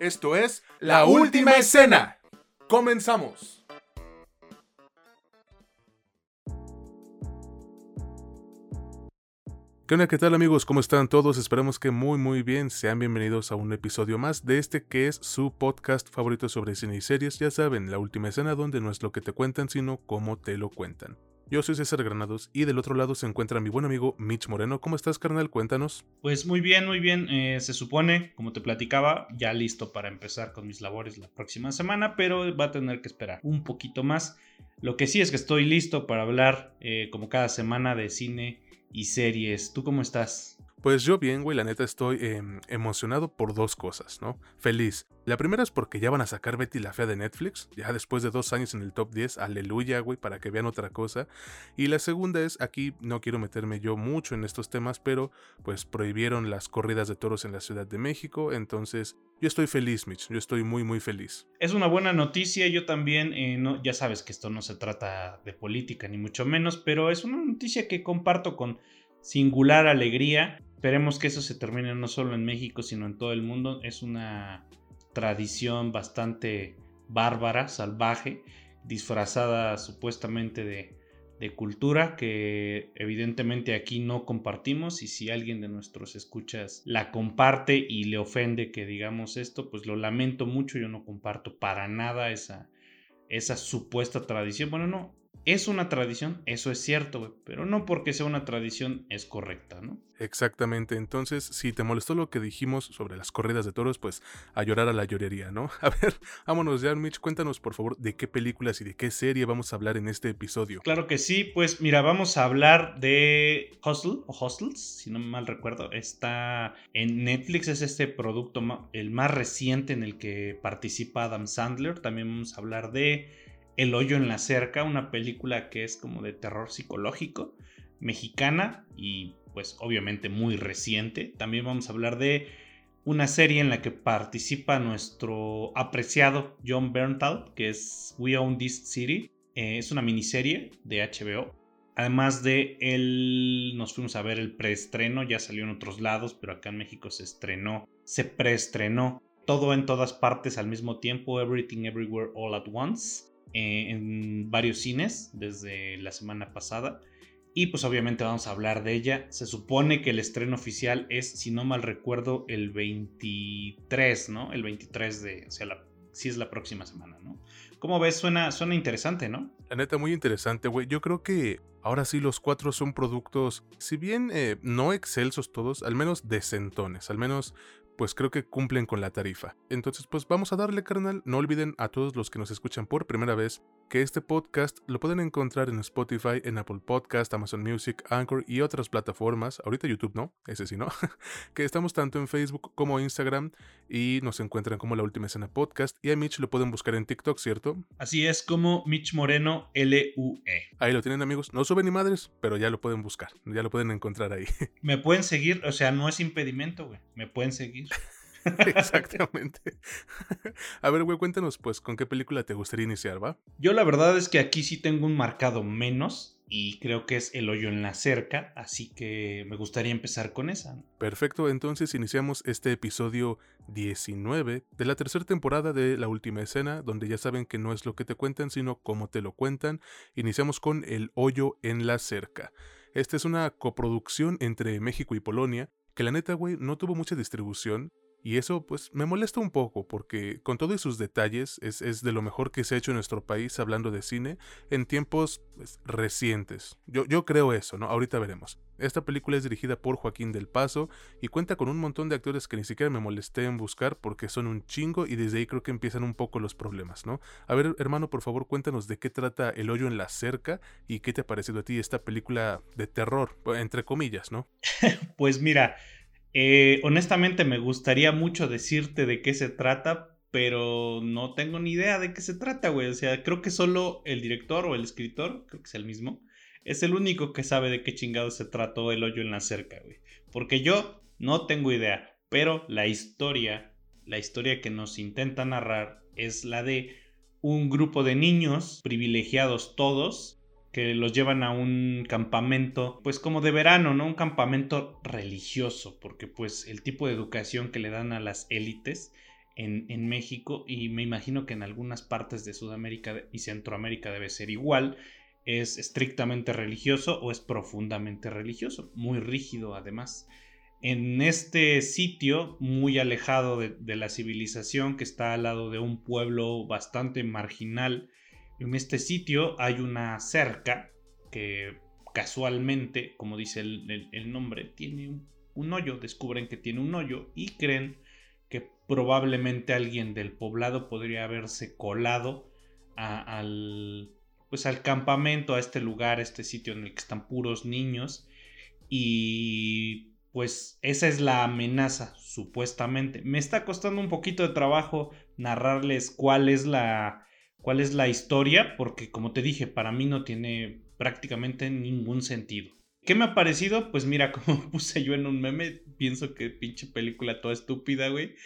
Esto es La Última Escena. Comenzamos. ¿Qué onda? ¿Qué tal amigos? ¿Cómo están todos? Esperamos que muy muy bien. Sean bienvenidos a un episodio más de este que es su podcast favorito sobre cine y series. Ya saben, la última escena donde no es lo que te cuentan, sino cómo te lo cuentan. Yo soy César Granados y del otro lado se encuentra mi buen amigo Mitch Moreno. ¿Cómo estás, carnal? Cuéntanos. Pues muy bien, muy bien. Eh, se supone, como te platicaba, ya listo para empezar con mis labores la próxima semana, pero va a tener que esperar un poquito más. Lo que sí es que estoy listo para hablar, eh, como cada semana, de cine y series. ¿Tú cómo estás? Pues yo bien, güey, la neta estoy em, emocionado por dos cosas, ¿no? Feliz. La primera es porque ya van a sacar Betty la Fea de Netflix, ya después de dos años en el top 10, aleluya, güey, para que vean otra cosa. Y la segunda es, aquí no quiero meterme yo mucho en estos temas, pero pues prohibieron las corridas de toros en la Ciudad de México, entonces yo estoy feliz, Mitch, yo estoy muy, muy feliz. Es una buena noticia, yo también, eh, no, ya sabes que esto no se trata de política ni mucho menos, pero es una noticia que comparto con singular alegría Esperemos que eso se termine no solo en México, sino en todo el mundo. Es una tradición bastante bárbara, salvaje, disfrazada supuestamente de, cultura que evidentemente aquí no compartimos y si alguien de nuestros escuchas la comparte y le ofende que digamos esto, pues lo lamento mucho, yo no comparto para nada esa, esa supuesta tradición. Bueno, no, es una tradición, eso es cierto, pero no porque sea una tradición es correcta, ¿no? Exactamente, entonces si te molestó lo que dijimos sobre las corridas de toros, pues a llorar a la llorería, ¿no? A ver, vámonos ya, Mitch, cuéntanos por favor de qué películas y de qué serie vamos a hablar en este episodio. Claro que sí, pues mira, vamos a hablar de Hustle o Hostels, si no me mal recuerdo, está en Netflix, es este producto el más reciente en el que participa Adam Sandler, también vamos a hablar de el hoyo en la cerca, una película que es como de terror psicológico, mexicana y pues obviamente muy reciente. También vamos a hablar de una serie en la que participa nuestro apreciado John Berntal, que es We Own This City. Eh, es una miniserie de HBO. Además de él, nos fuimos a ver el preestreno, ya salió en otros lados, pero acá en México se estrenó, se preestrenó todo en todas partes al mismo tiempo, Everything Everywhere All at Once. Eh, en varios cines desde la semana pasada. Y pues obviamente vamos a hablar de ella. Se supone que el estreno oficial es, si no mal recuerdo, el 23, ¿no? El 23 de, o sea, si es la próxima semana, ¿no? ¿Cómo ves? Suena, suena interesante, ¿no? La neta, muy interesante, güey. Yo creo que ahora sí los cuatro son productos, si bien eh, no excelsos todos, al menos decentones, al menos pues creo que cumplen con la tarifa. Entonces, pues vamos a darle, carnal. No olviden a todos los que nos escuchan por primera vez que este podcast lo pueden encontrar en Spotify, en Apple Podcast, Amazon Music, Anchor y otras plataformas. Ahorita YouTube no, ese sí no. que estamos tanto en Facebook como Instagram y nos encuentran como La Última Escena Podcast. Y a Mitch lo pueden buscar en TikTok, ¿cierto? Así es como Mitch Moreno L-U-E. Ahí lo tienen, amigos. No suben ni madres, pero ya lo pueden buscar. Ya lo pueden encontrar ahí. Me pueden seguir, o sea, no es impedimento, güey. Me pueden seguir. Exactamente. A ver, güey, cuéntanos, pues, ¿con qué película te gustaría iniciar, va? Yo la verdad es que aquí sí tengo un marcado menos y creo que es El hoyo en la cerca, así que me gustaría empezar con esa. Perfecto, entonces iniciamos este episodio 19 de la tercera temporada de La Última Escena, donde ya saben que no es lo que te cuentan, sino cómo te lo cuentan. Iniciamos con El hoyo en la cerca. Esta es una coproducción entre México y Polonia, que la neta, güey, no tuvo mucha distribución, y eso pues me molesta un poco porque con todos sus detalles es, de lo mejor que se ha hecho en nuestro país hablando de cine en tiempos pues, recientes. Yo, yo creo eso, ¿no? Ahorita veremos. Esta película es dirigida por Joaquín del Paso y cuenta con un montón de actores que ni siquiera me molesté en buscar porque son un chingo y desde ahí creo que empiezan un poco los problemas, ¿no? A ver, hermano, por favor, cuéntanos de qué trata El hoyo en la cerca y qué te ha parecido a ti esta película de terror, entre comillas, ¿no? pues mira, eh, honestamente me gustaría mucho decirte de qué se trata, pero no tengo ni idea de qué se trata, güey. O sea, creo que solo el director o el escritor, creo que es el mismo, es el único que sabe de qué chingado se trató el hoyo en la cerca, güey. Porque yo no tengo idea, pero la historia, la historia que nos intenta narrar es la de un grupo de niños privilegiados todos que los llevan a un campamento, pues como de verano, ¿no? Un campamento religioso, porque pues el tipo de educación que le dan a las élites en, en, México y me imagino que en algunas partes de Sudamérica y Centroamérica debe ser igual. Es estrictamente religioso o es profundamente religioso, muy rígido además. En este sitio, muy alejado de, de la civilización, que está al lado de un pueblo bastante marginal, en este sitio hay una cerca que casualmente, como dice el, nombre, tiene un, hoyo. Descubren que tiene un hoyo y creen que probablemente alguien del poblado podría haberse colado al, pues al campamento, a este lugar, a este sitio en el que están puros niños. Y pues esa es la amenaza, supuestamente. Me está costando un poquito de trabajo narrarles cuál es la cuál es la historia, porque como te dije, para mí no tiene prácticamente ningún sentido. ¿Qué me ha parecido? Pues mira, como puse yo en un meme, pienso que pinche película toda estúpida, güey.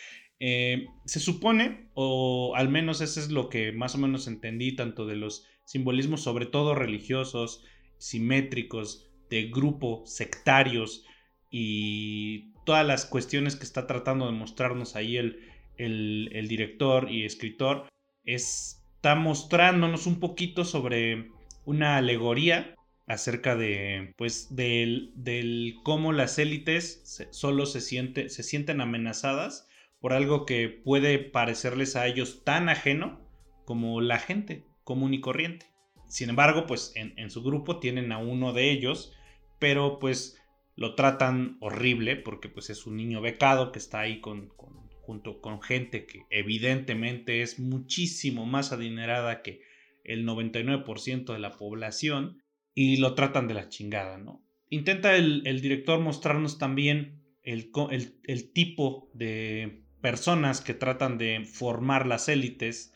Eh, se supone, o al menos eso es lo que más o menos entendí, tanto de los simbolismos, sobre todo religiosos, simétricos, de grupo, sectarios y todas las cuestiones que está tratando de mostrarnos ahí el, el director y escritor, es, está mostrándonos un poquito sobre una alegoría acerca de, pues, del, del cómo las élites solo se, siente, se sienten amenazadas por algo que puede parecerles a ellos tan ajeno como la gente común y corriente. Sin embargo, pues en, en su grupo tienen a uno de ellos, pero pues lo tratan horrible porque pues es un niño becado que está ahí con, con, junto con gente que evidentemente es muchísimo más adinerada que el 99% de la población y lo tratan de la chingada, ¿no? Intenta el, director mostrarnos también el, el, tipo de personas que tratan de formar las élites,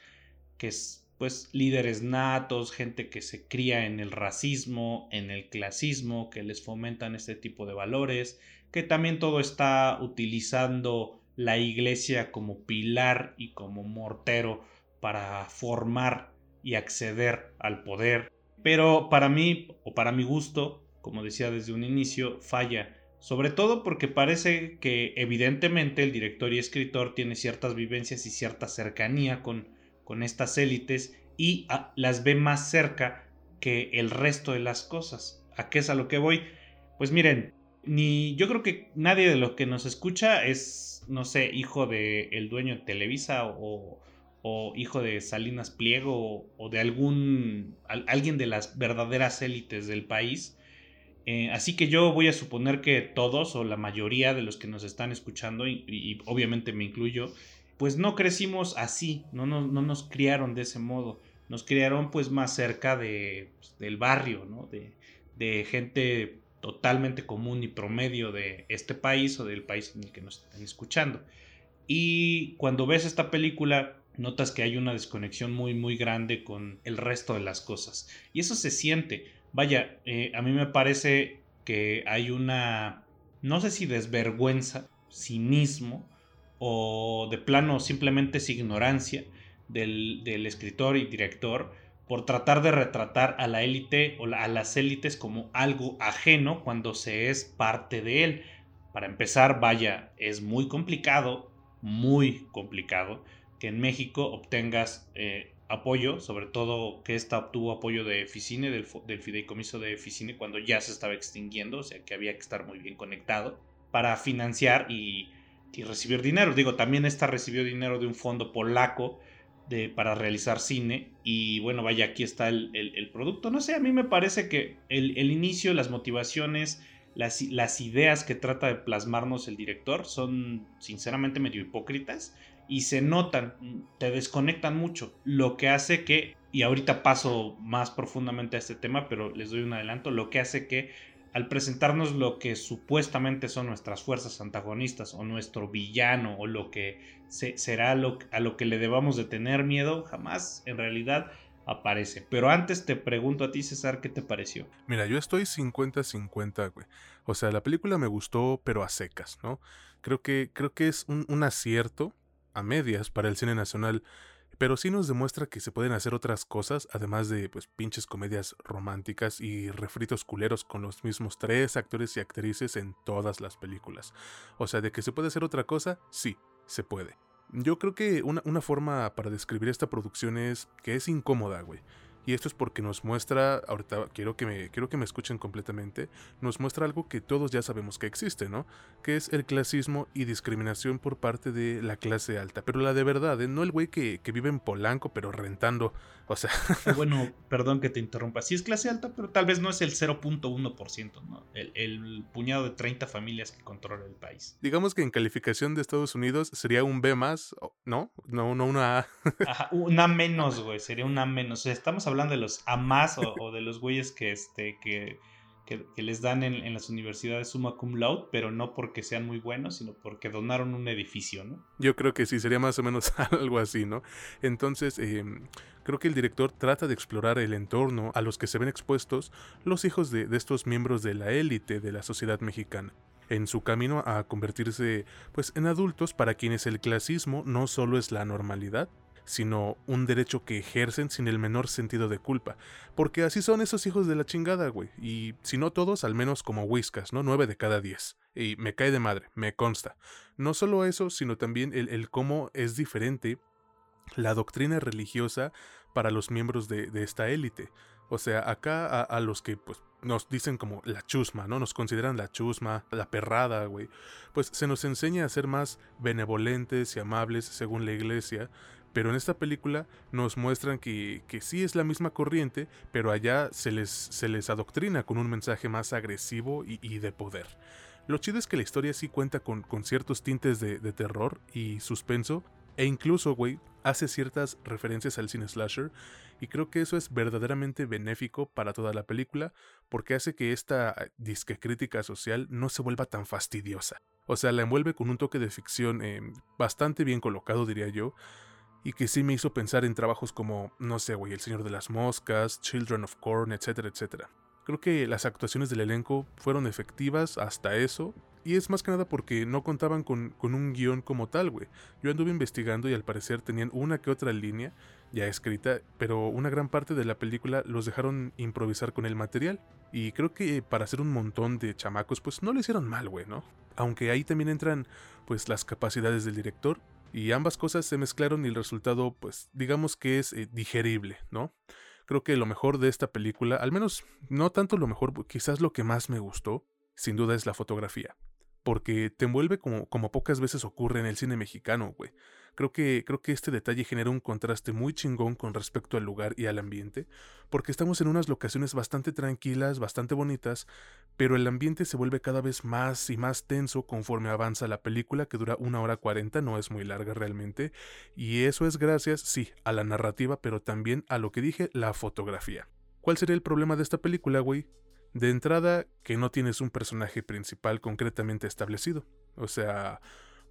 que es pues líderes natos, gente que se cría en el racismo, en el clasismo, que les fomentan este tipo de valores, que también todo está utilizando la iglesia como pilar y como mortero para formar y acceder al poder. Pero para mí, o para mi gusto, como decía desde un inicio, falla. Sobre todo porque parece que evidentemente el director y escritor tiene ciertas vivencias y cierta cercanía con, con estas élites y ah, las ve más cerca que el resto de las cosas. ¿A qué es a lo que voy? Pues miren, ni yo creo que nadie de los que nos escucha es, no sé, hijo de el dueño de Televisa o, o hijo de Salinas Pliego o, de algún alguien de las verdaderas élites del país. Eh, así que yo voy a suponer que todos o la mayoría de los que nos están escuchando, y, obviamente me incluyo, pues no crecimos así, no, no, nos criaron de ese modo, nos criaron pues más cerca de, pues, del barrio, ¿no? de, de gente totalmente común y promedio de este país o del país en el que nos están escuchando. Y cuando ves esta película, notas que hay una desconexión muy muy grande con el resto de las cosas. Y eso se siente. Vaya, eh, a mí me parece que hay una, no sé si desvergüenza, cinismo o de plano simplemente es ignorancia del, escritor y director por tratar de retratar a la élite o a las élites como algo ajeno cuando se es parte de él. Para empezar, vaya, es muy complicado, muy complicado que en México obtengas eh, apoyo, sobre todo que esta obtuvo apoyo de Ficine, del, fideicomiso de Ficine, cuando ya se estaba extinguiendo, o sea que había que estar muy bien conectado para financiar y, recibir dinero. Digo, también esta recibió dinero de un fondo polaco de, para realizar cine y bueno, vaya, aquí está el, producto. No sé, a mí me parece que el, inicio, las motivaciones, las, las ideas que trata de plasmarnos el director son sinceramente medio hipócritas y se notan, te desconectan mucho, lo que hace que, y ahorita paso más profundamente a este tema, pero les doy un adelanto, lo que hace que al presentarnos lo que supuestamente son nuestras fuerzas antagonistas o nuestro villano o lo que será lo, a lo que le debamos de tener miedo, jamás en realidad aparece. Pero antes te pregunto a ti, César, ¿qué te pareció? Mira, yo estoy 50-50, güey. O sea, la película me gustó, pero a secas, ¿no? Creo que, creo que es un acierto a medias para el cine nacional, pero sí nos demuestra que se pueden hacer otras cosas, además de pues pinches comedias románticas y refritos culeros con los mismos tres actores y actrices en todas las películas. O sea, de que se puede hacer otra cosa, sí, se puede. Yo creo que una, una forma para describir esta producción es que es incómoda, güey. Y esto es porque nos muestra, ahorita quiero que me, quiero que me escuchen completamente, nos muestra algo que todos ya sabemos que existe, ¿no? Que es el clasismo y discriminación por parte de la clase alta. Pero la de verdad, ¿eh? no el güey que, que vive en Polanco pero rentando. O sea... bueno, perdón que te interrumpa. Sí es clase alta, pero tal vez no es el 0.1%, ¿no? El, el, puñado de 30 familias que controla el país. Digamos que en calificación de Estados Unidos sería un B más, ¿no? No, no una A. Ajá, una menos, güey. Sería una menos. Estamos hablando hablando de los AMAS o, de los güeyes que, este, que, que, les dan en, las universidades summa cum laude, pero no porque sean muy buenos, sino porque donaron un edificio, ¿no? Yo creo que sí, sería más o menos algo así, ¿no? Entonces, eh, creo que el director trata de explorar el entorno a los que se ven expuestos los hijos de, de estos miembros de la élite de la sociedad mexicana en su camino a convertirse pues en adultos para quienes el clasismo no solo es la normalidad, sino un derecho que ejercen sin el menor sentido de culpa. Porque así son esos hijos de la chingada, güey. Y si no todos, al menos como Whiskas, ¿no? Nueve de cada diez. Y me cae de madre, me consta. No solo eso, sino también el, cómo es diferente la doctrina religiosa para los miembros de, de esta élite. O sea, acá a, a, los que pues nos dicen como la chusma, ¿no? Nos consideran la chusma, la perrada, güey. Pues se nos enseña a ser más benevolentes y amables según la iglesia, pero en esta película nos muestran que, que, sí es la misma corriente, pero allá se les, se les adoctrina con un mensaje más agresivo y, y de poder. Lo chido es que la historia sí cuenta con, con ciertos tintes de, de, terror y suspenso, e incluso, güey, hace ciertas referencias al cine slasher, y creo que eso es verdaderamente benéfico para toda la película, porque hace que esta disque crítica social no se vuelva tan fastidiosa. O sea, la envuelve con un toque de ficción eh, bastante bien colocado, diría yo, y que sí me hizo pensar en trabajos como, no sé, güey, El Señor de las Moscas, Children of Corn, etcétera, etcétera. Creo que las actuaciones del elenco fueron efectivas hasta eso, y es más que nada porque no contaban con, con un guion como tal, güey. Yo anduve investigando y al parecer tenían una que otra línea ya escrita, pero una gran parte de la película los dejaron improvisar con el material. Y creo que para hacer un montón de chamacos, pues no lo hicieron mal, güey, ¿no? Aunque ahí también entran, pues, las capacidades del director, y ambas cosas se mezclaron y el resultado, pues, digamos que es eh, digerible, ¿no? Creo que lo mejor de esta película, al menos no tanto lo mejor, quizás lo que más me gustó, sin duda es la fotografía. Porque te envuelve como, como pocas veces ocurre en el cine mexicano, güey. Creo que, creo que este detalle genera un contraste muy chingón con respecto al lugar y al ambiente, porque estamos en unas locaciones bastante tranquilas, bastante bonitas, pero el ambiente se vuelve cada vez más y más tenso conforme avanza la película, que dura una hora cuarenta, no es muy larga realmente, y eso es gracias, sí, a la narrativa, pero también a lo que dije, la fotografía. ¿Cuál sería el problema de esta película, güey? De entrada, que no tienes un personaje principal concretamente establecido. O sea,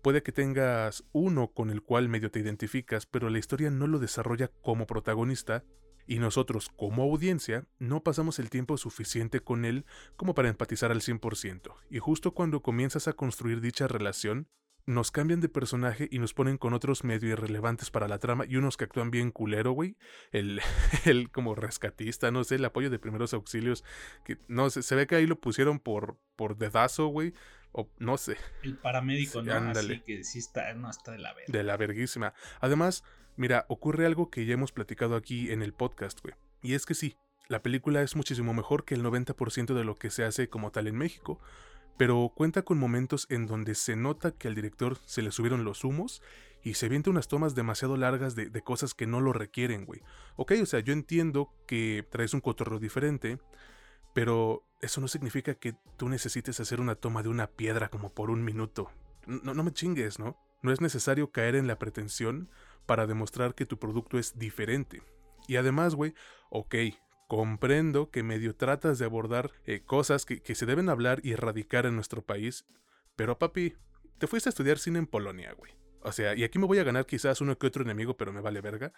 Puede que tengas uno con el cual medio te identificas, pero la historia no lo desarrolla como protagonista y nosotros como audiencia no pasamos el tiempo suficiente con él como para empatizar al 100%. Y justo cuando comienzas a construir dicha relación, nos cambian de personaje y nos ponen con otros medio irrelevantes para la trama y unos que actúan bien culero, güey. El, el como rescatista, no sé, el apoyo de primeros auxilios, que no sé, se ve que ahí lo pusieron por, por dedazo, güey. O no sé. El paramédico, ¿no? Ándale. Así que sí está, no, está de la verga. De la verguísima. Además, mira, ocurre algo que ya hemos platicado aquí en el podcast, güey. Y es que sí, la película es muchísimo mejor que el 90% de lo que se hace como tal en México. Pero cuenta con momentos en donde se nota que al director se le subieron los humos y se viente unas tomas demasiado largas de, cosas que no lo requieren, güey. Ok, o sea, yo entiendo que traes un cotorreo diferente, pero eso no significa que tú necesites hacer una toma de una piedra como por un minuto. No, no me chingues, ¿no? No es necesario caer en la pretensión para demostrar que tu producto es diferente. Y además, güey, ok, comprendo que medio tratas de abordar eh, cosas que, que se deben hablar y erradicar en nuestro país, pero papi, te fuiste a estudiar cine en Polonia, güey. O sea, y aquí me voy a ganar quizás uno que otro enemigo, pero me vale verga.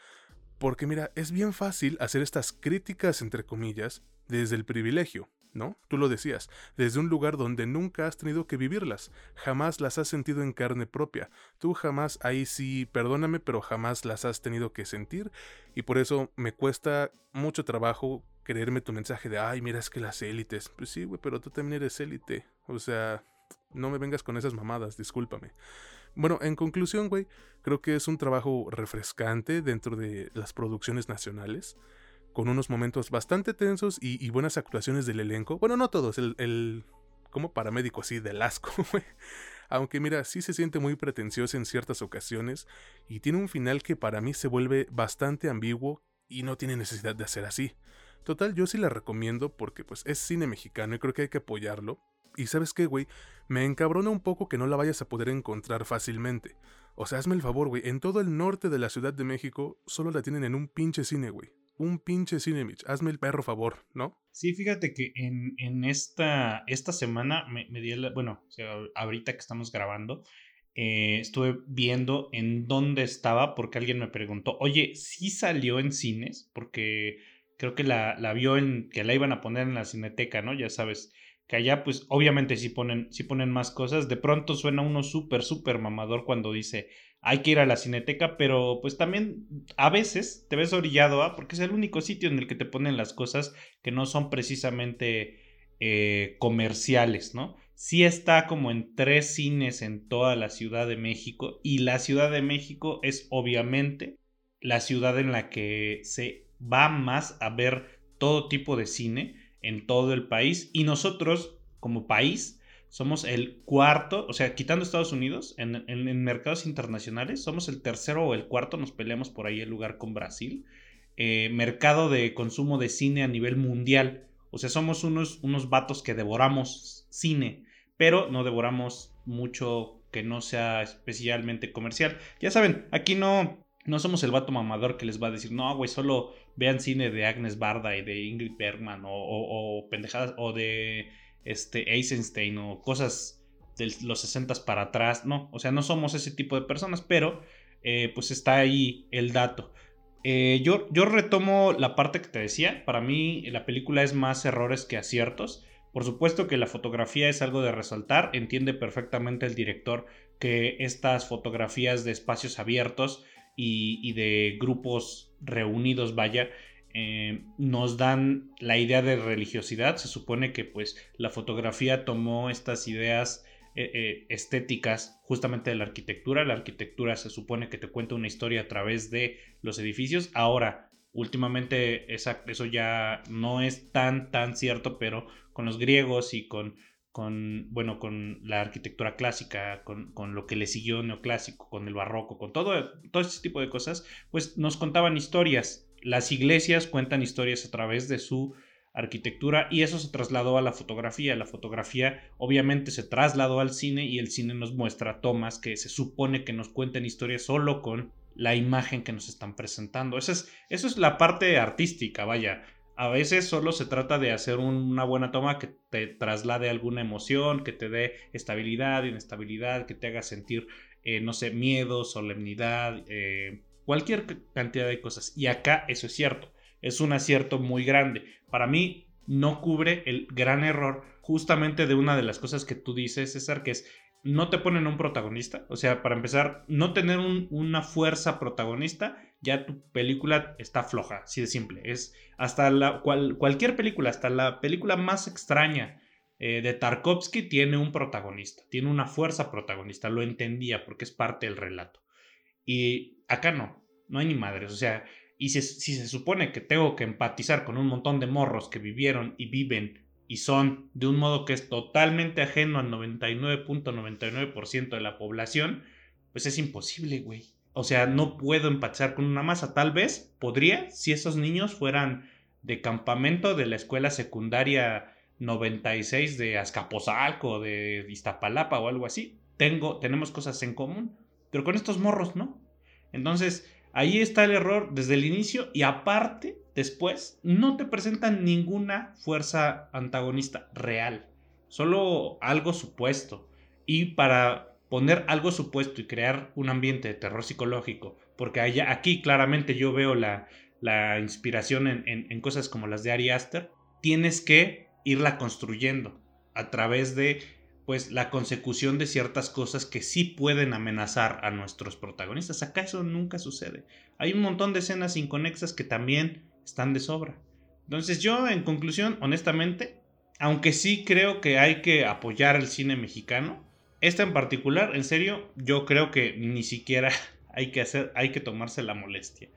Porque mira, es bien fácil hacer estas críticas, entre comillas, desde el privilegio. ¿No? Tú lo decías, desde un lugar donde nunca has tenido que vivirlas, jamás las has sentido en carne propia, tú jamás, ahí sí, perdóname, pero jamás las has tenido que sentir, y por eso me cuesta mucho trabajo creerme tu mensaje de, ay, mira, es que las élites, pues sí, güey, pero tú también eres élite, o sea, no me vengas con esas mamadas, discúlpame. Bueno, en conclusión, güey, creo que es un trabajo refrescante dentro de las producciones nacionales, con unos momentos bastante tensos y, buenas actuaciones del elenco. Bueno, no todos, el, el como paramédico así del asco, güey. Aunque mira, sí se siente muy pretencioso en ciertas ocasiones y tiene un final que para mí se vuelve bastante ambiguo y no tiene necesidad de hacer así. Total, yo sí la recomiendo porque pues es cine mexicano y creo que hay que apoyarlo. Y sabes qué, güey, me encabrona un poco que no la vayas a poder encontrar fácilmente. O sea, hazme el favor, güey, en todo el norte de la Ciudad de México solo la tienen en un pinche cine, güey. Un pinche cine, Mitch. Hazme el perro favor, ¿no? Sí, fíjate que en, en esta, esta semana me, me di el, bueno, o sea, ahorita que estamos grabando, eh, estuve viendo en dónde estaba porque alguien me preguntó, oye, ¿sí salió en cines? Porque creo que la, la vio en, que la iban a poner en la cineteca, ¿no? Ya sabes, que allá pues obviamente sí ponen, sí ponen más cosas. De pronto suena uno súper, súper mamador cuando dice, hay que ir a la cineteca, pero pues también a veces te ves orillado, ¿ah? Porque es el único sitio en el que te ponen las cosas que no son precisamente eh, comerciales, ¿no? Sí está como en tres cines en toda la Ciudad de México y la Ciudad de México es obviamente la ciudad en la que se va más a ver todo tipo de cine en todo el país y nosotros como país somos el cuarto, o sea, quitando Estados Unidos, en, mercados internacionales, somos el tercero o el cuarto, nos peleamos por ahí el lugar con Brasil, eh, mercado de consumo de cine a nivel mundial. O sea, somos unos, unos vatos que devoramos cine, pero no devoramos mucho que no sea especialmente comercial. Ya saben, aquí no, no somos el vato mamador que les va a decir, no, güey, solo vean cine de Agnes Barda y de Ingrid Bergman o, o, pendejadas o de este Eisenstein o cosas de los 60 para atrás. No, o sea, no somos ese tipo de personas, pero eh, pues está ahí el dato. Eh, yo, yo retomo la parte que te decía. Para mí la película es más errores que aciertos. Por supuesto que la fotografía es algo de resaltar. Entiende perfectamente el director que estas fotografías de espacios abiertos y, de grupos reunidos, vaya, eh, nos dan la idea de religiosidad. Se supone que pues la fotografía tomó estas ideas eh, estéticas justamente de la arquitectura. La arquitectura se supone que te cuenta una historia a través de los edificios. Ahora, últimamente eso ya no es tan, tan cierto, pero con los griegos y con, con bueno, con la arquitectura clásica, con, con, lo que le siguió neoclásico, con el barroco, con todo, todo ese tipo de cosas, pues nos contaban historias. Las iglesias cuentan historias a través de su arquitectura y eso se trasladó a la fotografía. La fotografía obviamente se trasladó al cine y el cine nos muestra tomas que se supone que nos cuenten historias solo con la imagen que nos están presentando. Esa es, eso es la parte artística, vaya. A veces solo se trata de hacer una buena toma que te traslade alguna emoción, que te dé estabilidad, inestabilidad, que te haga sentir, eh, no sé, miedo, solemnidad, eh, cualquier cantidad de cosas. Y acá eso es cierto es un acierto muy grande. Para mí no cubre el gran error justamente de una de las cosas que tú dices, César, que es no te ponen un protagonista. O sea, para empezar, no tener una fuerza protagonista, ya tu película está floja, así de simple. Es hasta la, cualquier película, hasta la película más extraña eh, de Tarkovsky tiene un protagonista, tiene una fuerza protagonista, lo entendía porque es parte del relato. Y acá no, no hay ni madres. O sea, y si, se supone que tengo que empatizar con un montón de morros que vivieron y viven y son de un modo que es totalmente ajeno al 99.99% de la población, pues es imposible, güey. O sea, no puedo empatizar con una masa. Tal vez podría si esos niños fueran de campamento de la escuela secundaria 96 de Azcapotzalco, de Iztapalapa o algo así. Tengo, tenemos cosas en común, pero con estos morros no. Entonces, Ahí está el error desde el inicio y aparte, después, no te presentan ninguna fuerza antagonista real, solo algo supuesto. Y para poner algo supuesto y crear un ambiente de terror psicológico, porque aquí claramente yo veo la, la inspiración en, en, cosas como las de Ari Aster, tienes que irla construyendo a través de pues la consecución de ciertas cosas que sí pueden amenazar a nuestros protagonistas. Acá eso nunca sucede. Hay un montón de escenas inconexas que también están de sobra. Entonces yo, en conclusión, honestamente, aunque sí creo que hay que apoyar el cine mexicano, Esta en particular, en serio, yo creo que ni siquiera hay que hacer, hay que tomarse la molestia.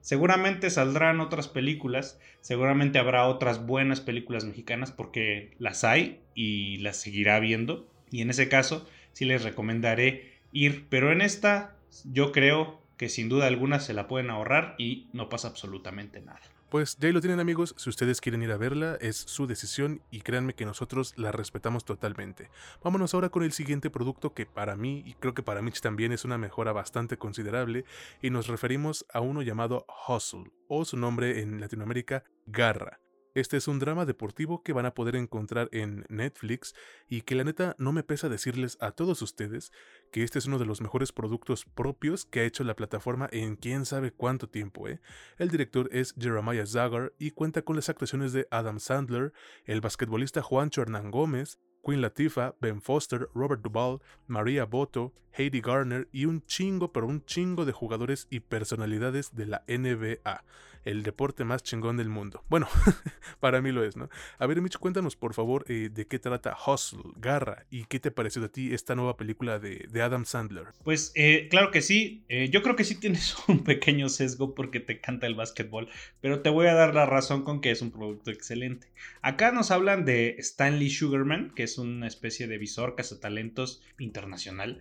Seguramente saldrán otras películas, seguramente habrá otras buenas películas mexicanas porque las hay y las seguirá viendo. Y en ese caso sí les recomendaré ir, pero en esta yo creo que sin duda alguna se la pueden ahorrar y no pasa absolutamente nada. Pues ya ahí lo tienen amigos, si ustedes quieren ir a verla es su decisión y créanme que nosotros la respetamos totalmente. Vámonos ahora con el siguiente producto que para mí y creo que para Mitch también es una mejora bastante considerable y nos referimos a uno llamado Hustle o su nombre en Latinoamérica Garra. Este es un drama deportivo que van a poder encontrar en Netflix y que la neta no me pesa decirles a todos ustedes que este es uno de los mejores productos propios que ha hecho la plataforma en quién sabe cuánto tiempo. ¿eh? El director es Jeremiah Zagar y cuenta con las actuaciones de Adam Sandler, el basquetbolista Juancho Hernán Gómez, Queen Latifah, Ben Foster, Robert Duvall, Maria Boto, Heidi Garner y un chingo, pero un chingo de jugadores y personalidades de la NBA el deporte más chingón del mundo. Bueno, para mí lo es, ¿no? A ver, Mitch, cuéntanos por favor eh, de qué trata Hustle, Garra, y qué te pareció de ti esta nueva película de, Adam Sandler. Pues eh, claro que sí, eh, yo creo que sí tienes un pequeño sesgo porque te canta el básquetbol, pero te voy a dar la razón con que es un producto excelente. Acá nos hablan de Stanley Sugarman, que es una especie de visor talentos internacional,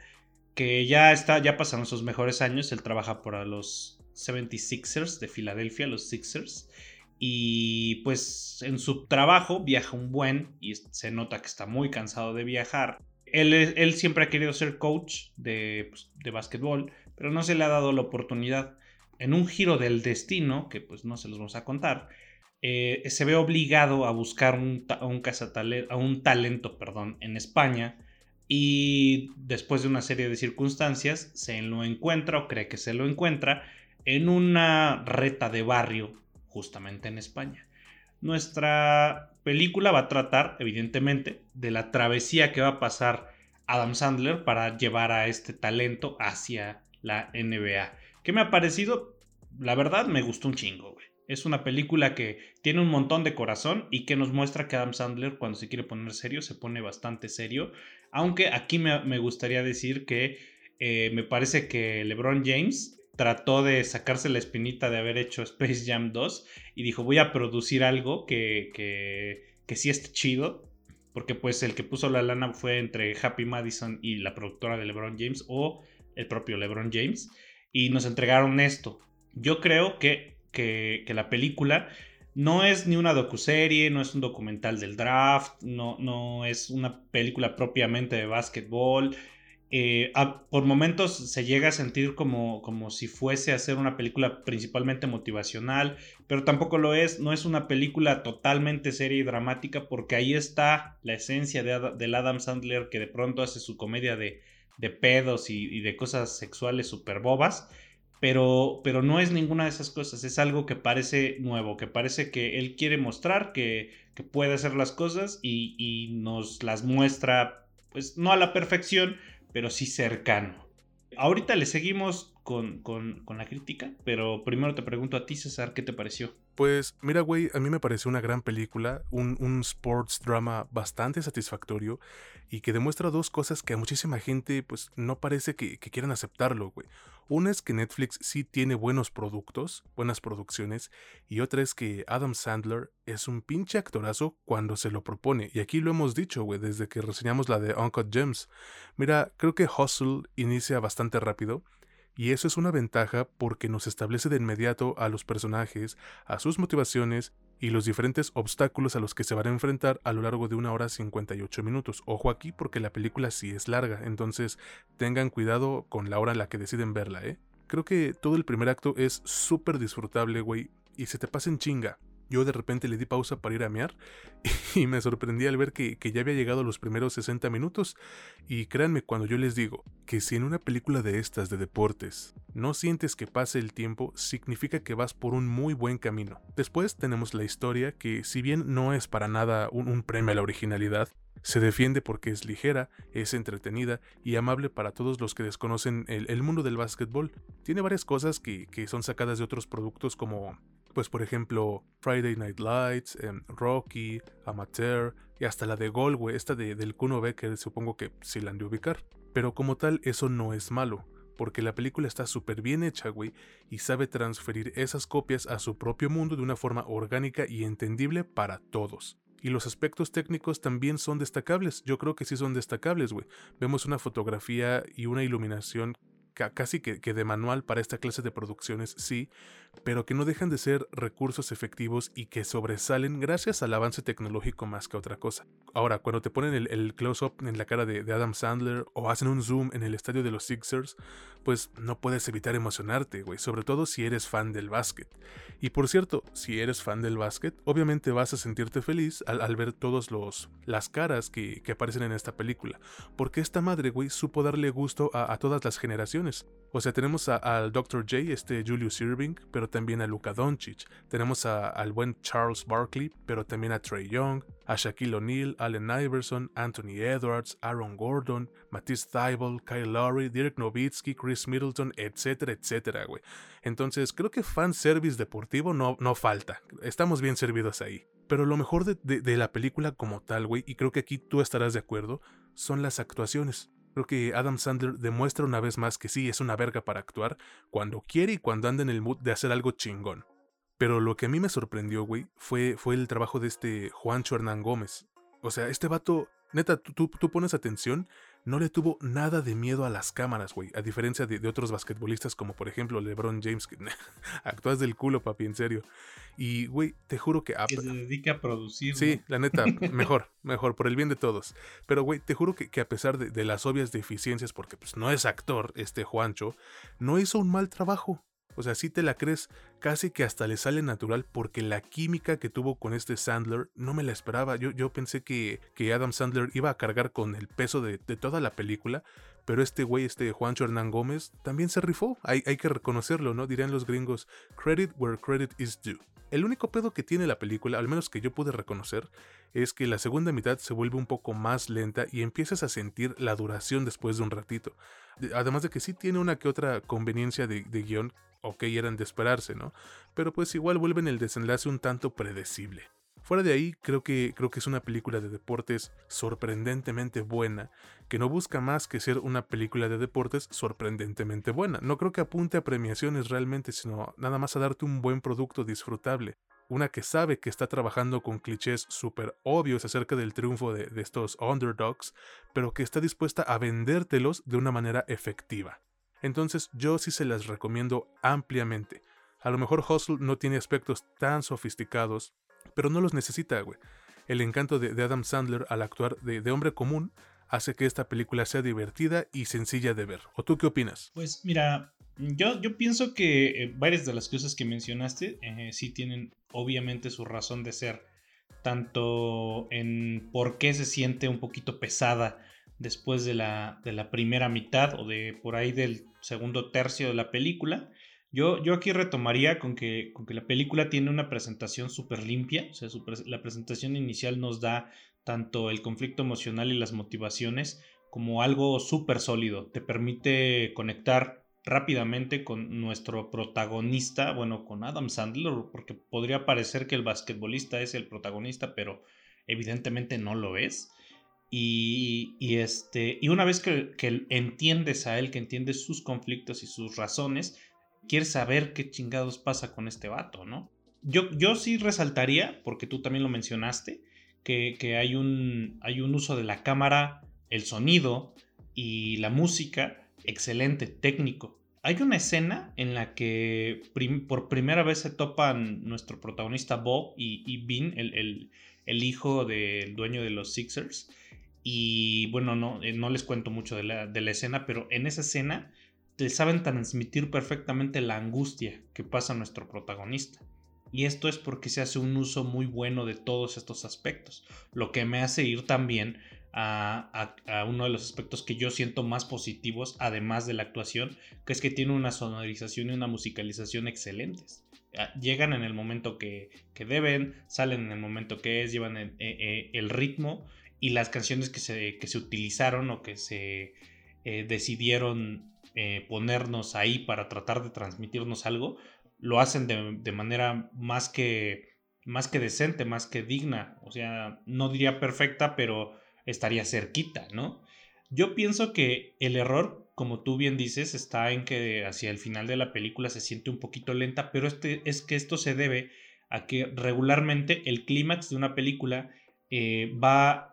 que ya está, ya pasaron sus mejores años, él trabaja para los 76ers de Filadelfia, los Sixers. Y pues en su trabajo viaja un buen y se nota que está muy cansado de viajar. Él, siempre ha querido ser coach de, pues, de básquetbol, pero no se le ha dado la oportunidad. En un giro del destino, que pues no se los vamos a contar, eh, se ve obligado a buscar un, a, un a un talento perdón, en España y después de una serie de circunstancias se lo encuentra o cree que se lo encuentra en una reta de barrio justamente en España. Nuestra película va a tratar, evidentemente, de la travesía que va a pasar Adam Sandler para llevar a este talento hacia la NBA. ¿Qué me ha parecido? La verdad me gustó un chingo, güey. Es una película que tiene un montón de corazón y que nos muestra que Adam Sandler cuando se quiere poner serio se pone bastante serio. Aunque aquí me, gustaría decir que eh, me parece que LeBron James trató de sacarse la espinita de haber hecho Space Jam 2 y dijo voy a producir algo que, que, que sí esté chido. Porque pues el que puso la lana fue entre Happy Madison y la productora de LeBron James o el propio LeBron James. Y nos entregaron esto. Yo creo que, que, que la película no es ni una docuserie, no es un documental del draft, no, no es una película propiamente de básquetbol. Eh, por momentos se llega a sentir como, como si fuese a ser una película principalmente motivacional, pero tampoco lo es, no es una película totalmente seria y dramática porque ahí está la esencia de, del Adam Sandler que de pronto hace su comedia de, de pedos y, de cosas sexuales súper bobas, pero, pero no es ninguna de esas cosas, es algo que parece nuevo, que parece que él quiere mostrar que, que puede hacer las cosas y, y nos las muestra, pues no a la perfección, pero sí cercano. Ahorita le seguimos con, con, con, la crítica, pero primero te pregunto a ti, César, ¿qué te pareció? Pues mira, güey, a mí me pareció una gran película, un, un, sports drama bastante satisfactorio y que demuestra dos cosas que a muchísima gente pues no parece que, que quieran aceptarlo, güey. Una es que Netflix sí tiene buenos productos, buenas producciones, y otra es que Adam Sandler es un pinche actorazo cuando se lo propone. Y aquí lo hemos dicho, güey, desde que reseñamos la de Uncut Gems. Mira, creo que Hustle inicia bastante rápido. Y eso es una ventaja porque nos establece de inmediato a los personajes, a sus motivaciones y los diferentes obstáculos a los que se van a enfrentar a lo largo de una hora 58 minutos. Ojo aquí porque la película sí es larga, entonces tengan cuidado con la hora en la que deciden verla, ¿eh? Creo que todo el primer acto es súper disfrutable, güey, y se te pasa en chinga. Yo de repente le di pausa para ir a mear y me sorprendí al ver que, que, ya había llegado los primeros 60 minutos. Y créanme cuando yo les digo que si en una película de estas de deportes no sientes que pase el tiempo, significa que vas por un muy buen camino. Después tenemos la historia, que si bien no es para nada un, premio a la originalidad, se defiende porque es ligera, es entretenida y amable para todos los que desconocen el, mundo del básquetbol. Tiene varias cosas que, son sacadas de otros productos como, pues por ejemplo, Friday Night Lights, em, Rocky, Amateur y hasta la de Golwe, esta de, del Kuno Becker, supongo que sí la han de ubicar. Pero como tal, eso no es malo porque la película está súper bien hecha, güey, y sabe transferir esas copias a su propio mundo de una forma orgánica y entendible para todos. Y los aspectos técnicos también son destacables, yo creo que sí son destacables, güey. Vemos una fotografía y una iluminación casi que, de manual para esta clase de producciones, sí, pero que no dejan de ser recursos efectivos y que sobresalen gracias al avance tecnológico más que otra cosa. Ahora, cuando te ponen el, close-up en la cara de, Adam Sandler o hacen un zoom en el estadio de los Sixers, pues no puedes evitar emocionarte, güey, sobre todo si eres fan del básquet. Y por cierto, si eres fan del básquet, obviamente vas a sentirte feliz al, ver todos los las caras que, aparecen en esta película, porque esta madre, güey, supo darle gusto a todas las generaciones o sea, tenemos al Dr. J, este Julius Irving, pero también a Luka Doncic. Tenemos al buen Charles Barkley, pero también a Trey Young, a Shaquille O'Neal, Allen Iverson, Anthony Edwards, Aaron Gordon, Matisse Thybulle, Kyle Lowry, Dirk Nowitzki, Chris Middleton, etcétera, etcétera, güey. Entonces, creo que fanservice deportivo no, no falta. Estamos bien servidos ahí. Pero lo mejor de la película como tal, güey, y creo que aquí tú estarás de acuerdo, son las actuaciones. Creo que Adam Sandler demuestra una vez más que sí es una verga para actuar cuando quiere y cuando anda en el mood de hacer algo chingón. Pero lo que a mí me sorprendió, güey, fue, fue el trabajo de este Juancho Hernán Gómez. O sea, este vato, neta, tú, tú pones atención no le tuvo nada de miedo a las cámaras, güey. A diferencia de, otros basquetbolistas como por ejemplo LeBron James, que actúas del culo, papi, en serio. Y, güey, te juro que... que se dedica a producir. Sí, la neta, mejor, mejor, por el bien de todos. Pero, güey, te juro que, a pesar de, de, las obvias deficiencias, porque pues no es actor, este Juancho, no hizo un mal trabajo. O sea, si te la crees, casi que hasta le sale natural porque la química que tuvo con este Sandler no me la esperaba. Yo, yo pensé que, que Adam Sandler iba a cargar con el peso de, toda la película, pero este güey, este Juancho Hernán Gómez, también se rifó. Hay, hay que reconocerlo, ¿no? Dirían los gringos, credit where credit is due. El único pedo que tiene la película, al menos que yo pude reconocer, es que la segunda mitad se vuelve un poco más lenta y empiezas a sentir la duración después de un ratito. Además de que sí tiene una que otra conveniencia de, de guion ok eran de esperarse, ¿no? Pero pues igual vuelven el desenlace un tanto predecible. Fuera de ahí, creo que, creo que es una película de deportes sorprendentemente buena, que no busca más que ser una película de deportes sorprendentemente buena. No creo que apunte a premiaciones realmente, sino nada más a darte un buen producto disfrutable. Una que sabe que está trabajando con clichés súper obvios acerca del triunfo de, de estos underdogs, pero que está dispuesta a vendértelos de una manera efectiva. Entonces yo sí se las recomiendo ampliamente. A lo mejor Hustle no tiene aspectos tan sofisticados, pero no los necesita, güey. El encanto de, Adam Sandler al actuar de, hombre común hace que esta película sea divertida y sencilla de ver. ¿O tú qué opinas? Pues mira, yo, yo pienso que eh, varias de las cosas que mencionaste eh, sí tienen obviamente su razón de ser, tanto en por qué se siente un poquito pesada después de la, de la primera mitad o de por ahí del segundo tercio de la película. Yo, yo aquí retomaría con que, con que la película tiene una presentación súper limpia, o sea, la presentación inicial nos da tanto el conflicto emocional y las motivaciones como algo súper sólido, te permite conectar rápidamente con nuestro protagonista, bueno, con Adam Sandler, porque podría parecer que el basquetbolista es el protagonista, pero evidentemente no lo es. Y, este, y una vez que, entiendes a él, que entiendes sus conflictos y sus razones, quieres saber qué chingados pasa con este vato, ¿no? Yo, yo sí resaltaría, porque tú también lo mencionaste, que, hay, un, hay un uso de la cámara, el sonido y la música excelente, técnico. Hay una escena en la que por primera vez se topan nuestro protagonista Bob y, y Bean, el, el hijo del dueño de los Sixers y bueno, no, eh, no les cuento mucho de la, de la escena, pero en esa escena te saben transmitir perfectamente la angustia que pasa nuestro protagonista. Y esto es porque se hace un uso muy bueno de todos estos aspectos, lo que me hace ir también a, uno de los aspectos que yo siento más positivos, además de la actuación, que es que tiene una sonorización y una musicalización excelentes. Ah, llegan en el momento que, deben, salen en el momento que es, llevan el, eh, eh, el ritmo y las canciones que se, que se utilizaron o que se eh, decidieron ponernos ahí para tratar de transmitirnos algo, lo hacen de, de manera más que, más que decente, más que digna. O sea, no diría perfecta, pero estaría cerquita, ¿no? Yo pienso que el error, como tú bien dices, está en que hacia el final de la película se siente un poquito lenta, pero este, es que esto se debe a que regularmente el clímax de una película eh, va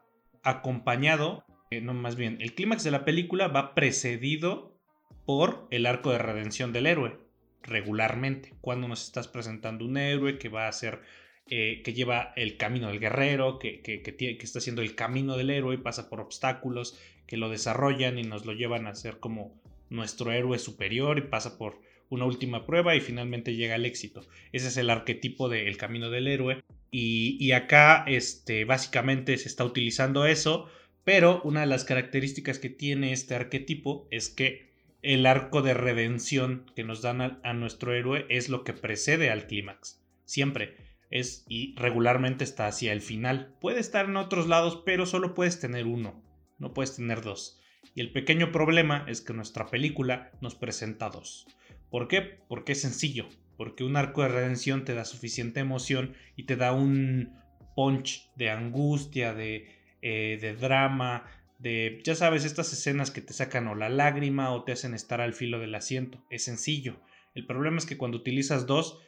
acompañado, eh, no más bien, el clímax de la película va precedido por el arco de redención del héroe, regularmente, cuando nos estás presentando un héroe que va a ser eh, que lleva el camino del guerrero, que, que, que, está haciendo el camino del héroe, pasa por obstáculos que lo desarrollan y nos lo llevan a ser como nuestro héroe superior y pasa por una última prueba y finalmente llega al éxito. Ese es el arquetipo del camino del héroe. Y, acá este, básicamente se está utilizando eso, pero una de las características que tiene este arquetipo es que el arco de redención que nos dan a nuestro héroe es lo que precede al clímax. Siempre es y regularmente está hacia el final. Puede estar en otros lados, pero solo puedes tener uno, no puedes tener dos. Y el pequeño problema es que nuestra película nos presenta dos. ¿Por qué? Porque es sencillo, porque un arco de redención te da suficiente emoción y te da un punch de angustia, de, eh, de drama, de, ya sabes, estas escenas que te sacan o la lágrima o te hacen estar al filo del asiento. Es sencillo. El problema es que cuando utilizas dos,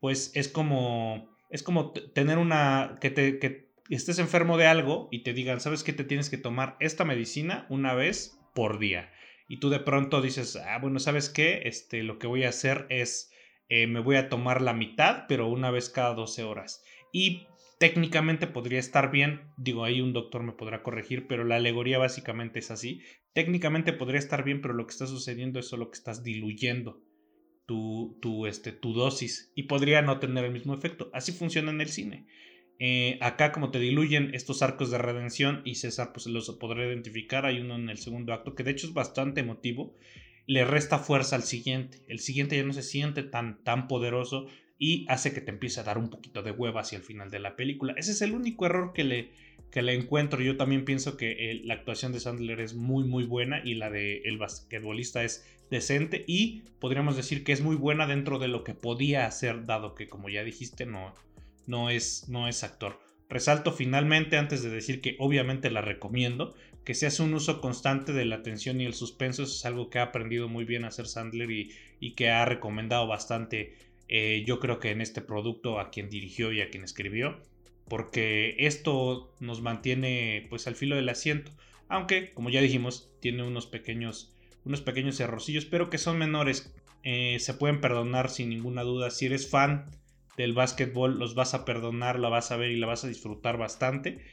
pues es como es como tener una, que, te, que estés enfermo de algo y te digan, ¿sabes que te tienes que tomar esta medicina una vez por día? Y tú de pronto dices, ah, bueno, ¿sabes qué? Este, lo que voy a hacer es, eh, me voy a tomar la mitad, pero una vez cada 12 horas. Y técnicamente podría estar bien, digo, ahí un doctor me podrá corregir, pero la alegoría básicamente es así. Técnicamente podría estar bien, pero lo que está sucediendo es solo que estás diluyendo tu, tu, este, tu dosis y podría no tener el mismo efecto. Así funciona en el cine. Eh, acá como te diluyen estos arcos de redención y César pues los podrá identificar, hay uno en el segundo acto que de hecho es bastante emotivo, le resta fuerza al siguiente, el siguiente ya no se siente tan, tan poderoso y hace que te empiece a dar un poquito de hueva hacia el final de la película. Ese es el único error que le, que le encuentro. Yo también pienso que eh, la actuación de Sandler es muy muy buena y la de el basquetbolista es decente y podríamos decir que es muy buena dentro de lo que podía hacer dado que como ya dijiste no, no, es, no es actor. Resalto finalmente antes de decir que obviamente la recomiendo, que se hace un uso constante de la atención y el suspenso, eso es algo que ha aprendido muy bien a hacer Sandler y, y que ha recomendado bastante eh, yo creo que en este producto a quien dirigió y a quien escribió, porque esto nos mantiene pues al filo del asiento, aunque como ya dijimos tiene unos pequeños unos pequeños errorcillos, pero que son menores. Eh, se pueden perdonar sin ninguna duda. Si eres fan del básquetbol, los vas a perdonar, la vas a ver y la vas a disfrutar bastante.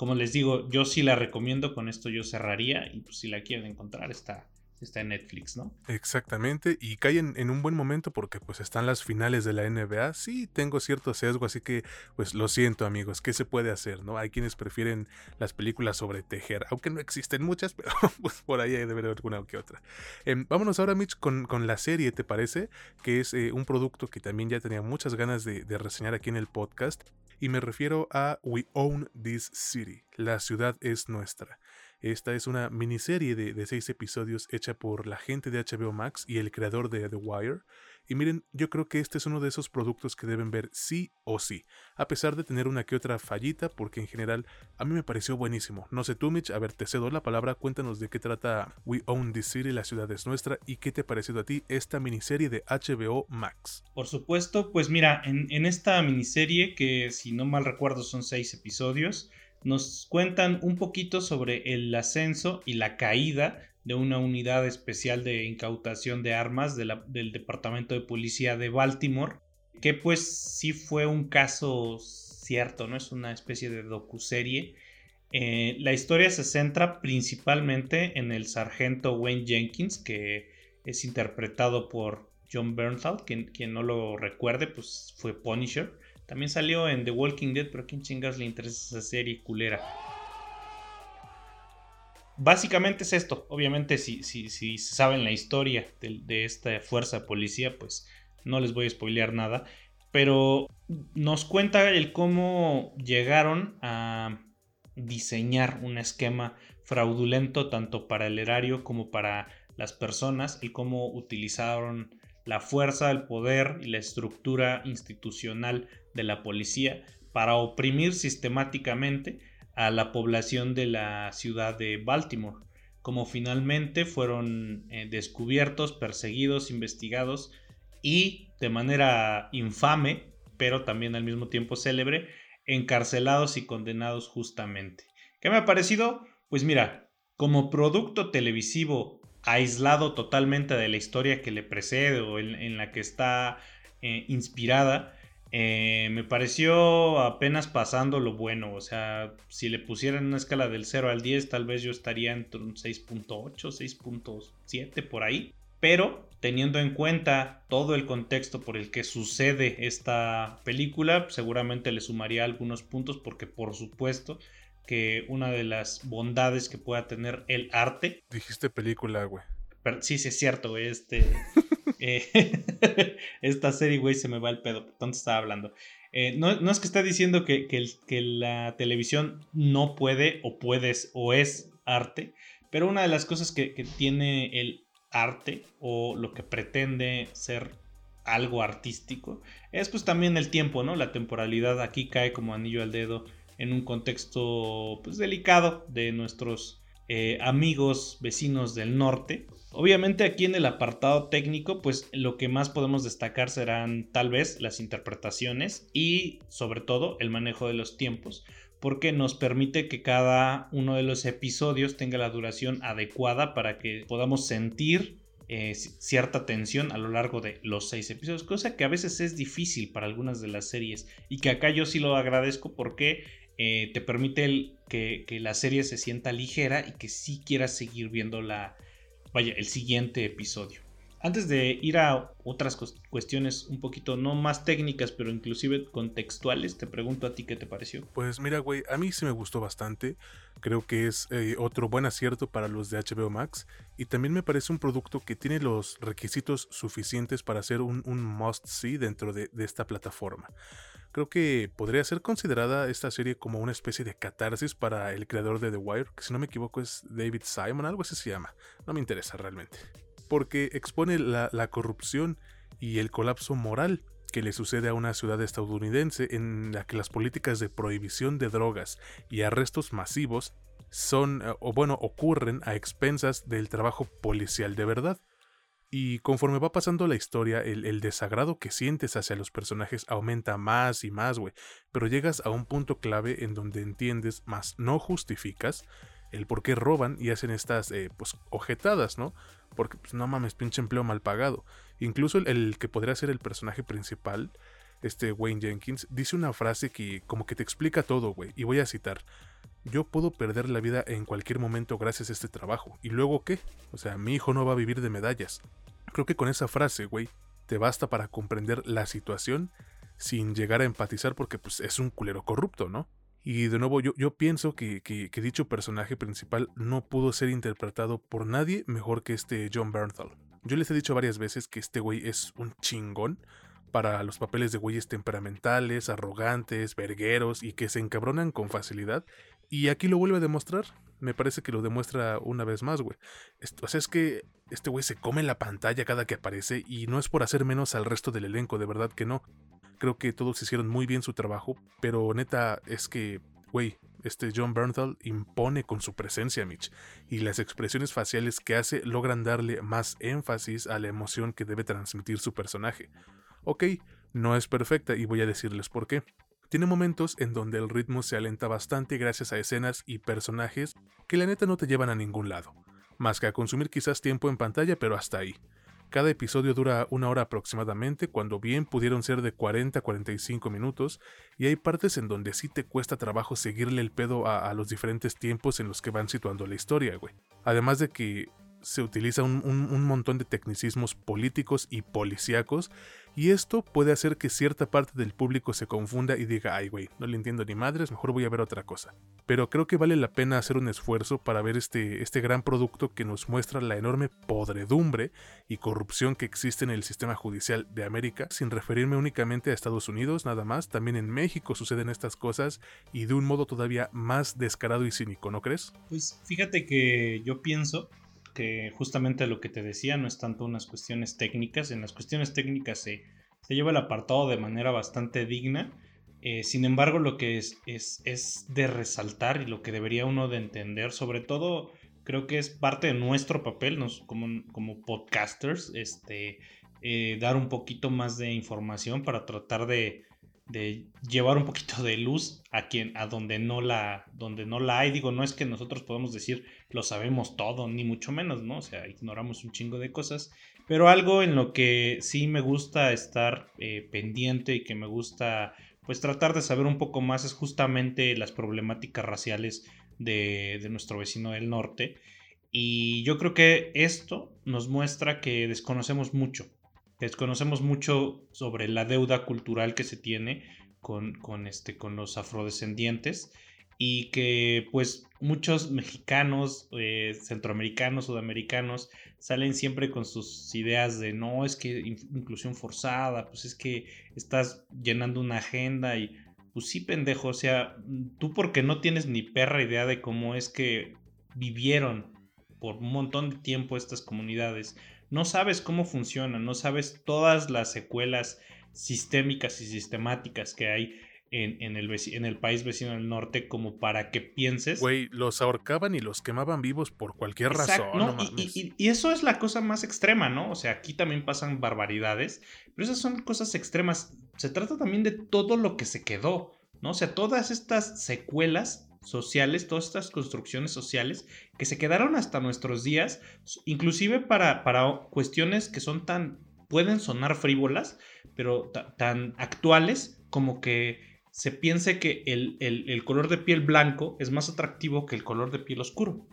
Como les digo, yo sí la recomiendo, con esto yo cerraría y pues si la quieren encontrar está, está en Netflix, ¿no? Exactamente, y caen en un buen momento porque pues están las finales de la NBA. Sí, tengo cierto sesgo, así que pues lo siento amigos, ¿qué se puede hacer, no? Hay quienes prefieren las películas sobre tejer, aunque no existen muchas, pero pues por ahí debe haber alguna que otra. Em, vámonos ahora, Mitch, con, con, la serie, ¿te parece? Que es eh, un producto que también ya tenía muchas ganas de, de reseñar aquí en el podcast. Y me refiero a We Own This City, la ciudad es nuestra. Esta es una miniserie de, seis episodios hecha por la gente de HBO Max y el creador de The Wire. Y miren, yo creo que este es uno de esos productos que deben ver sí o sí, a pesar de tener una que otra fallita, porque en general a mí me pareció buenísimo. No sé tú, Mitch, a ver, te cedo la palabra, cuéntanos de qué trata We Own This City, la ciudad es nuestra, y qué te ha parecido a ti esta miniserie de HBO Max. Por supuesto, pues mira, en, en esta miniserie, que si no mal recuerdo son seis episodios, nos cuentan un poquito sobre el ascenso y la caída de una unidad especial de incautación de armas del Departamento de Policía de Baltimore, que pues sí fue un caso cierto, ¿no? Es una especie de docuserie. Eh, la historia se centra principalmente en el sargento Wayne Jenkins, que es interpretado por John Bernthal, quien, quien no lo recuerde, pues fue Punisher. También salió en The Walking Dead, pero ¿quién chingas le interesa esa serie culera? Básicamente es esto. Obviamente, si, saben la historia de, de, esta fuerza policía, pues no les voy a spoilear nada. Pero nos cuenta el cómo llegaron a diseñar un esquema fraudulento tanto para el erario como para las personas, y cómo utilizaron la fuerza, el poder y la estructura institucional de la policía para oprimir sistemáticamente a la población de la ciudad de Baltimore, como finalmente fueron eh, descubiertos, perseguidos, investigados y de manera infame, pero también al mismo tiempo célebre, encarcelados y condenados justamente. ¿Qué me ha parecido? Pues mira, como producto televisivo aislado totalmente de la historia que le precede o en, la que está eh, inspirada, eh, me pareció apenas pasando lo bueno. O sea, si le pusieran una escala del 0 al 10, tal vez yo estaría entre un 6.8, 6.7 por ahí. Pero teniendo en cuenta todo el contexto por el que sucede esta película, seguramente le sumaría algunos puntos porque por supuesto que una de las bondades que pueda tener el arte. Dijiste película, güey. sí, sí, es cierto, Este. Eh, esta serie, güey, se me va el pedo. ¿Dónde estaba hablando? Eh, no, es que esté diciendo que, que, la televisión no puede o puedes o es arte, pero una de las cosas que, que tiene el arte o lo que pretende ser algo artístico es pues también el tiempo, ¿no? La temporalidad aquí cae como anillo al dedo en un contexto pues delicado de nuestros eh, amigos vecinos del norte. Obviamente aquí en el apartado técnico pues lo que más podemos destacar serán tal vez las interpretaciones y sobre todo el manejo de los tiempos porque nos permite que cada uno de los episodios tenga la duración adecuada para que podamos sentir eh, cierta tensión a lo largo de los seis episodios, cosa que a veces es difícil para algunas de las series y que acá yo sí lo agradezco porque eh, te permite que, la serie se sienta ligera y que sí quieras seguir viendo la, vaya, el siguiente episodio. Antes de ir a otras cuestiones un poquito no más técnicas, pero inclusive contextuales, te pregunto a ti qué te pareció. Pues mira, güey, a mí sí me gustó bastante. Creo que es eh, otro buen acierto para los de HBO Max. Y también me parece un producto que tiene los requisitos suficientes para ser un, must-see dentro de, de esta plataforma. Creo que podría ser considerada esta serie como una especie de catarsis para el creador de The Wire, que si no me equivoco es David Simon, algo así se llama. No me interesa realmente porque expone la, corrupción y el colapso moral que le sucede a una ciudad estadounidense en la que las políticas de prohibición de drogas y arrestos masivos son, eh, o bueno, ocurren a expensas del trabajo policial de verdad. Y conforme va pasando la historia, el, el desagrado que sientes hacia los personajes aumenta más y más, güey. Pero llegas a un punto clave en donde entiendes, más no justificas, el por qué roban y hacen estas, eh, pues, ojetadas, ¿no? Porque, pues, no mames, pinche empleo mal pagado. Incluso el, que podría ser el personaje principal, este Wayne Jenkins, dice una frase que como que te explica todo, güey. Y voy a citar. Yo puedo perder la vida en cualquier momento gracias a este trabajo. ¿Y luego qué? O sea, mi hijo no va a vivir de medallas. Creo que con esa frase, güey, te basta para comprender la situación sin llegar a empatizar porque pues es un culero corrupto, ¿no? Y de nuevo, yo, pienso que, que, dicho personaje principal no pudo ser interpretado por nadie mejor que este John Bernthal. Yo les he dicho varias veces que este güey es un chingón para los papeles de güeyes temperamentales, arrogantes, vergueros y que se encabronan con facilidad. Y aquí lo vuelve a demostrar. Me parece que lo demuestra una vez más, güey. O sea, es que este güey se come la pantalla cada que aparece y no es por hacer menos al resto del elenco, de verdad que no. Creo que todos hicieron muy bien su trabajo, pero neta es que, güey, este John Bernthal impone con su presencia, Mitch, y las expresiones faciales que hace logran darle más énfasis a la emoción que debe transmitir su personaje. Ok, no es perfecta y voy a decirles por qué. Tiene momentos en donde el ritmo se alenta bastante gracias a escenas y personajes que la neta no te llevan a ningún lado, más que a consumir quizás tiempo en pantalla, pero hasta ahí. Cada episodio dura una hora aproximadamente, cuando bien pudieron ser de 40 a 45 minutos, y hay partes en donde sí te cuesta trabajo seguirle el pedo a, los diferentes tiempos en los que van situando la historia, güey. Además de que se utiliza un, un montón de tecnicismos políticos y policíacos y esto puede hacer que cierta parte del público se confunda y diga, ay güey, no le entiendo ni madres, mejor voy a ver otra cosa. Pero creo que vale la pena hacer un esfuerzo para ver este, este gran producto que nos muestra la enorme podredumbre y corrupción que existe en el sistema judicial de América, sin referirme únicamente a Estados Unidos nada más, también en México suceden estas cosas y de un modo todavía más descarado y cínico, ¿no crees? Pues fíjate que yo pienso que justamente lo que te decía no es tanto unas cuestiones técnicas, en las cuestiones técnicas se, se lleva el apartado de manera bastante digna, eh, sin embargo lo que es, es, es, de resaltar y lo que debería uno de entender, sobre todo creo que es parte de nuestro papel nos, como, como podcasters, este, eh, dar un poquito más de información para tratar de, de llevar un poquito de luz a quien a donde no la donde no la hay. Digo no es que nosotros podamos decir lo sabemos todo ni mucho menos no o sea ignoramos un chingo de cosas. Pero algo en lo que sí me gusta estar eh, pendiente y que me gusta pues tratar de saber un poco más es justamente las problemáticas raciales de, de nuestro vecino del norte. Y yo creo que esto nos muestra que desconocemos mucho desconocemos mucho sobre la deuda cultural que se tiene con, con, este, con los afrodescendientes y que pues muchos mexicanos, eh, centroamericanos, sudamericanos salen siempre con sus ideas de no, es que inclusión forzada, pues es que estás llenando una agenda y pues sí pendejo, o sea, tú porque no tienes ni perra idea de cómo es que vivieron por un montón de tiempo estas comunidades, no sabes cómo funciona, no sabes todas las secuelas sistémicas y sistemáticas que hay en, el, en el país vecino del norte como para que pienses. Güey, los ahorcaban y los quemaban vivos por cualquier razón. No, y, y, eso es la cosa más extrema, ¿no? O sea, aquí también pasan barbaridades, pero esas son cosas extremas. Se trata también de todo lo que se quedó, ¿no? O sea, todas estas secuelas sociales, todas estas construcciones sociales que se quedaron hasta nuestros días, inclusive para, para cuestiones que son tan, pueden sonar frívolas, pero tan actuales como que se piense que el, el, color de piel blanco es más atractivo que el color de piel oscuro.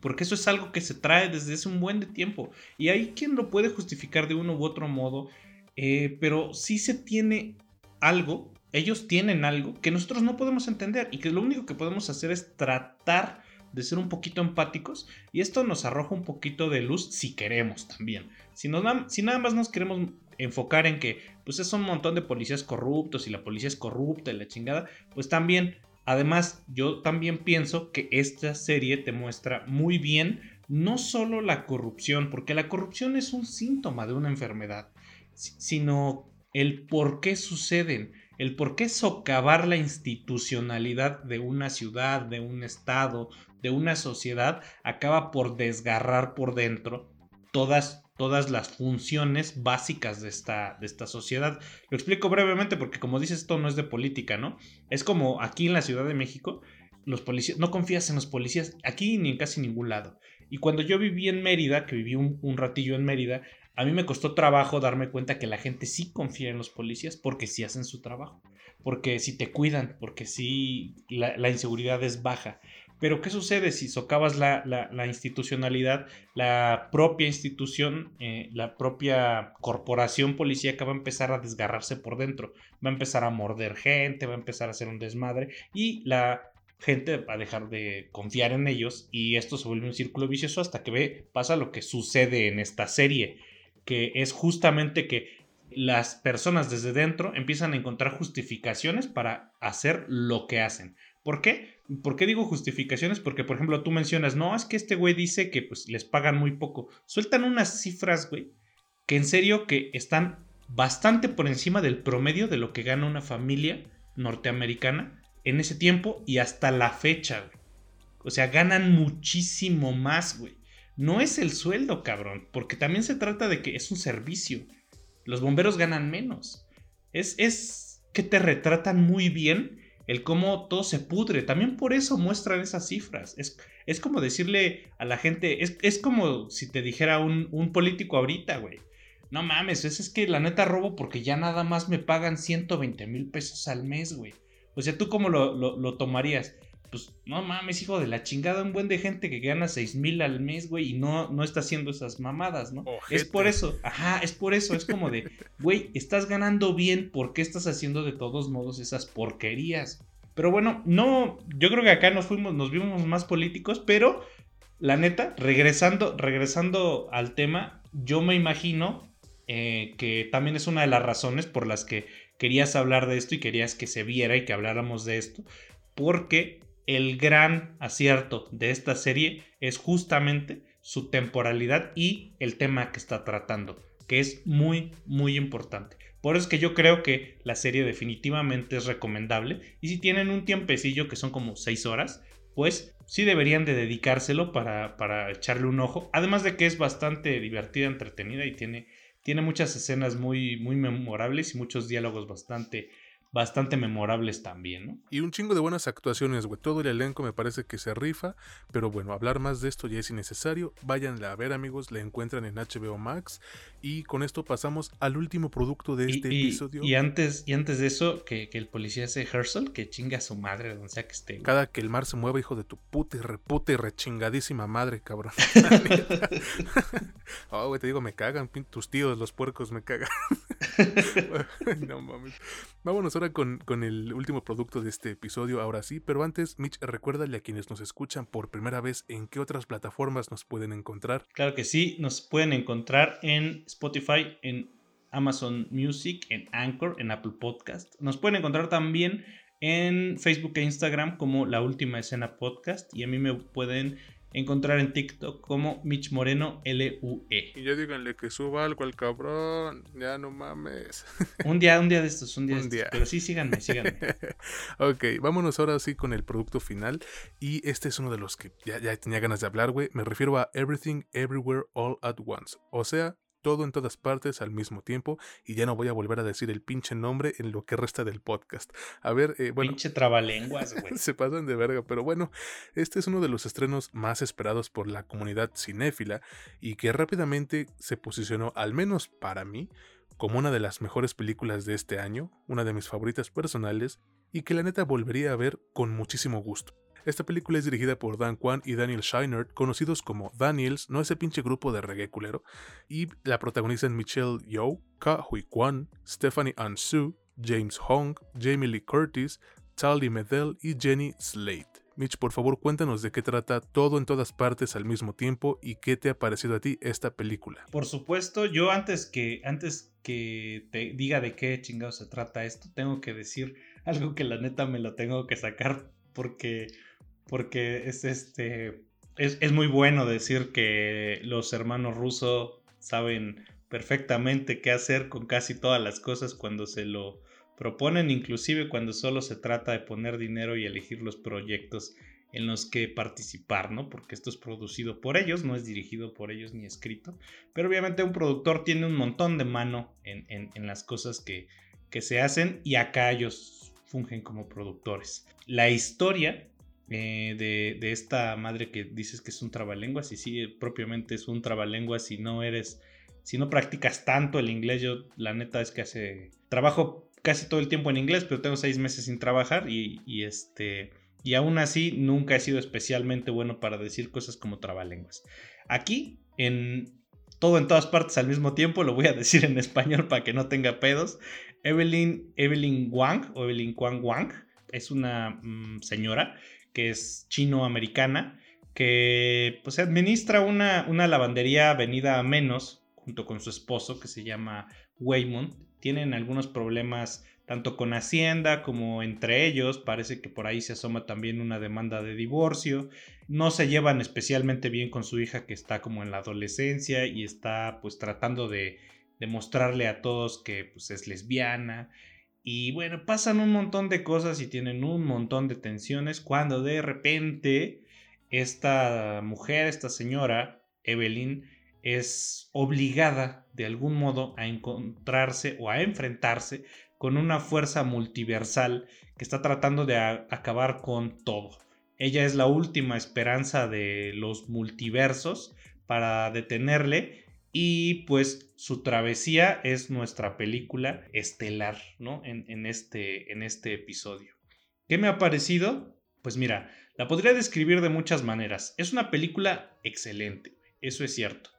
Porque eso es algo que se trae desde hace un buen de tiempo. Y hay quien lo puede justificar de uno u otro modo. Eh, pero sí se tiene algo ellos tienen algo que nosotros no podemos entender y que lo único que podemos hacer es tratar de ser un poquito empáticos y esto nos arroja un poquito de luz si queremos también. Si, nada más nos queremos enfocar en que pues es un montón de policías corruptos y la policía es corrupta y la chingada, pues también, además yo también pienso que esta serie te muestra muy bien no solo la corrupción, porque la corrupción es un síntoma de una enfermedad, sino el por qué suceden el por qué socavar la institucionalidad de una ciudad, de un estado, de una sociedad, acaba por desgarrar por dentro todas, todas las funciones básicas de esta, de esta sociedad. Lo explico brevemente porque como dices, esto no es de política, ¿no? Es como aquí en la Ciudad de México, los policías, no confías en los policías aquí ni en casi ningún lado. Y cuando yo viví en Mérida, que viví un, un ratillo en Mérida, a mí me costó trabajo darme cuenta que la gente sí confía en los policías porque sí hacen su trabajo, porque sí te cuidan, porque sí la, inseguridad es baja. Pero ¿qué sucede si socavas la, institucionalidad? La propia institución, eh, la propia corporación policíaca va a empezar a desgarrarse por dentro, va a empezar a morder gente, va a empezar a hacer un desmadre y la gente va a dejar de confiar en ellos y esto se vuelve un círculo vicioso hasta que ve, pasa lo que sucede en esta serie que es justamente que las personas desde dentro empiezan a encontrar justificaciones para hacer lo que hacen. ¿Por qué? ¿Por qué digo justificaciones? Porque, por ejemplo, tú mencionas, no, es que este güey dice que pues les pagan muy poco. Sueltan unas cifras, güey, que en serio que están bastante por encima del promedio de lo que gana una familia norteamericana en ese tiempo y hasta la fecha, güey. O sea, ganan muchísimo más, güey. No es el sueldo, cabrón, porque también se trata de que es un servicio. Los bomberos ganan menos. Es, es que te retratan muy bien el cómo todo se pudre. También por eso muestran esas cifras. Es, es como decirle a la gente, es, es como si te dijera un, un político ahorita, güey. No mames, es, es que la neta robo porque ya nada más me pagan 120 mil pesos al mes, güey. O sea, ¿tú cómo lo, lo, lo tomarías? Pues no mames, hijo de la chingada, un buen de gente que gana 6 mil al mes, güey, y no, no está haciendo esas mamadas, ¿no? Es por eso, ajá, es por eso, es como de, güey, estás ganando bien, ¿por qué estás haciendo de todos modos esas porquerías? Pero bueno, no, yo creo que acá nos fuimos, nos vimos más políticos, pero la neta, regresando, regresando al tema, yo me imagino eh, que también es una de las razones por las que querías hablar de esto y querías que se viera y que habláramos de esto, porque el gran acierto de esta serie es justamente su temporalidad y el tema que está tratando, que es muy, muy importante. Por eso es que yo creo que la serie definitivamente es recomendable y si tienen un tiempecillo que son como 6 horas, pues sí deberían de dedicárselo para, para echarle un ojo. Además de que es bastante divertida, entretenida y tiene, tiene muchas escenas muy, muy memorables y muchos diálogos bastante bastante memorables también, ¿no? Y un chingo de buenas actuaciones, güey. Todo el elenco me parece que se rifa, pero bueno, hablar más de esto ya es innecesario. Váyanla a ver, amigos, la encuentran en HBO Max. Y con esto pasamos al último producto de este episodio. Y antes, y antes de eso, que, el policía ese Herschel, que chinga a su madre donde sea que esté. Cada que el mar se mueva, hijo de tu puta y reputa y rechingadísima madre, cabrón. oh, güey, te digo, me cagan, tus tíos, los puercos, me cagan. no mames. Vámonos ahora con, con, el último producto de este episodio, ahora sí, pero antes, Mitch, recuérdale a quienes nos escuchan por primera vez en qué otras plataformas nos pueden encontrar. Claro que sí, nos pueden encontrar en Spotify, en Amazon Music, en Anchor, en Apple Podcast. Nos pueden encontrar también en Facebook e Instagram como La Última Escena Podcast y a mí me pueden encontrar en TikTok como Mitch Moreno LUE. Y ya díganle que suba algo al cabrón, ya no mames. Un día, un día de estos, un día de estos. Pero sí, síganme, síganme. ok, vámonos ahora sí con el producto final. Y este es uno de los que ya, ya tenía ganas de hablar, güey. Me refiero a Everything Everywhere All at Once. O sea, todo en todas partes al mismo tiempo y ya no voy a volver a decir el pinche nombre en lo que resta del podcast. A ver, eh, bueno. Pinche trabalenguas, güey. se pasan de verga, pero bueno, este es uno de los estrenos más esperados por la comunidad cinéfila y que rápidamente se posicionó, al menos para mí, como una de las mejores películas de este año, una de mis favoritas personales y que la neta volvería a ver con muchísimo gusto. Esta película es dirigida por Dan Kwan y Daniel Scheinert, conocidos como Daniels, no ese pinche grupo de reggae culero, y la protagonizan Michelle Yeoh, Ka Hui Kwan, Stephanie Ansu, James Hong, Jamie Lee Curtis, Tali Medell y Jenny Slate. Mitch, por favor, cuéntanos de qué trata todo en todas partes al mismo tiempo y qué te ha parecido a ti esta película. Por supuesto, yo antes que antes que te diga de qué chingado se trata esto, tengo que decir algo que la neta me lo tengo que sacar porque porque es este es, muy bueno decir que los hermanos rusos saben perfectamente qué hacer con casi todas las cosas cuando se lo proponen, inclusive cuando solo se trata de poner dinero y elegir los proyectos en los que participar, ¿no? Porque esto es producido por ellos, no es dirigido por ellos ni escrito, pero obviamente un productor tiene un montón de mano en, las cosas que, que se hacen y acá ellos fungen como productores. La historia eh, de, esta madre que dices que es un trabalenguas y sí, propiamente es un trabalenguas si no eres, si no practicas tanto el inglés, yo la neta es que hace, trabajo casi todo el tiempo en inglés, pero tengo seis meses sin trabajar y, y este, y aún así nunca he sido especialmente bueno para decir cosas como trabalenguas. Aquí, en todo en todas partes al mismo tiempo, lo voy a decir en español para que no tenga pedos. Evelyn, Evelyn Wang, o Evelyn Wang Wang, es una mm, señora que es chino-americana, que pues administra una, una lavandería venida a menos, junto con su esposo, que se llama Waymond. Tienen algunos problemas tanto con Hacienda como entre ellos. Parece que por ahí se asoma también una demanda de divorcio. No se llevan especialmente bien con su hija que está como en la adolescencia y está pues tratando de demostrarle a todos que pues es lesbiana. Y bueno, pasan un montón de cosas y tienen un montón de tensiones cuando de repente esta mujer, esta señora, Evelyn, es obligada de algún modo a encontrarse o a enfrentarse con una fuerza multiversal que está tratando de acabar con todo. Ella es la última esperanza de los multiversos para detenerle y pues su travesía es nuestra película estelar, ¿no? En, este, en este episodio. ¿Qué me ha parecido? Pues mira, La podría describir de muchas maneras. Es una película excelente, eso es cierto.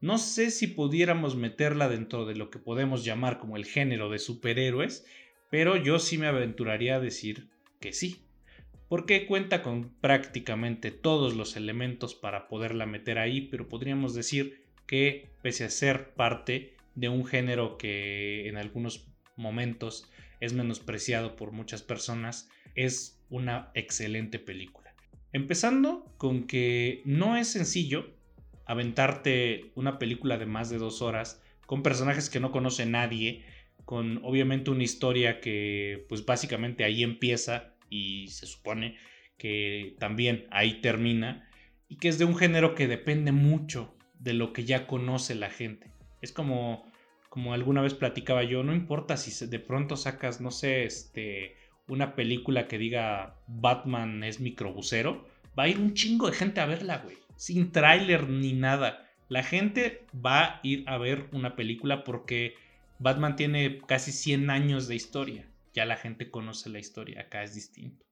No sé si pudiéramos meterla dentro de lo que podemos llamar como el género de superhéroes, pero yo sí me aventuraría a decir que sí. Porque cuenta con prácticamente todos los elementos para poderla meter ahí, pero podríamos decir que pese a ser parte de un género que en algunos momentos es menospreciado por muchas personas, es una excelente película. Empezando con que no es sencillo aventarte una película de más de dos horas con personajes que no conoce nadie, con obviamente una historia que pues básicamente ahí empieza y se supone que también ahí termina y que es de un género que depende mucho de lo que ya conoce la gente. Es como como alguna vez platicaba yo, no importa si de pronto sacas, no sé, este, una película que diga Batman es microbusero, va a ir un chingo de gente a verla, güey. Sin tráiler ni nada. La gente va a ir a ver una película porque Batman tiene casi 100 años de historia. Ya la gente conoce la historia, acá es distinto.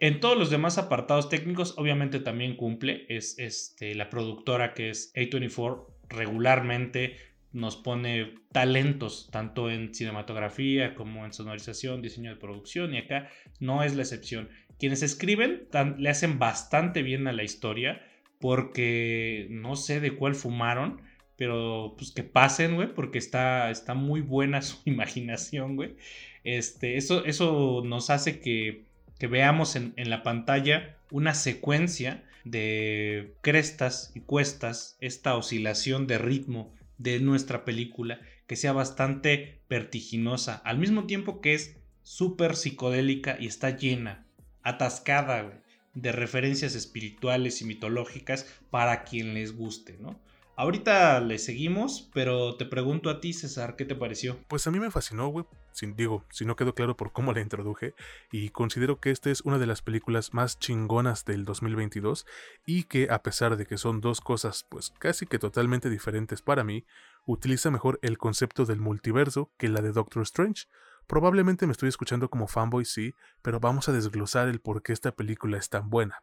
En todos los demás apartados técnicos, obviamente también cumple. Es este, la productora que es A24 regularmente nos pone talentos tanto en cinematografía como en sonorización, diseño de producción y acá no es la excepción. Quienes escriben le hacen bastante bien a la historia porque no sé de cuál fumaron, pero pues que pasen, güey, porque está, está muy buena su imaginación, güey. Este, eso, eso nos hace que, que veamos en, la pantalla una secuencia de crestas y cuestas, esta oscilación de ritmo de nuestra película que sea bastante vertiginosa, al mismo tiempo que es súper psicodélica y está llena, atascada de referencias espirituales y mitológicas para quien les guste, ¿no? Ahorita le seguimos, pero te pregunto a ti, César, ¿qué te pareció? Pues a mí me fascinó, güey. Sin, digo, si no quedó claro por cómo la introduje, y considero que esta es una de las películas más chingonas del 2022 y que a pesar de que son dos cosas pues casi que totalmente diferentes para mí, utiliza mejor el concepto del multiverso que la de Doctor Strange. Probablemente me estoy escuchando como fanboy, sí, pero vamos a desglosar el por qué esta película es tan buena.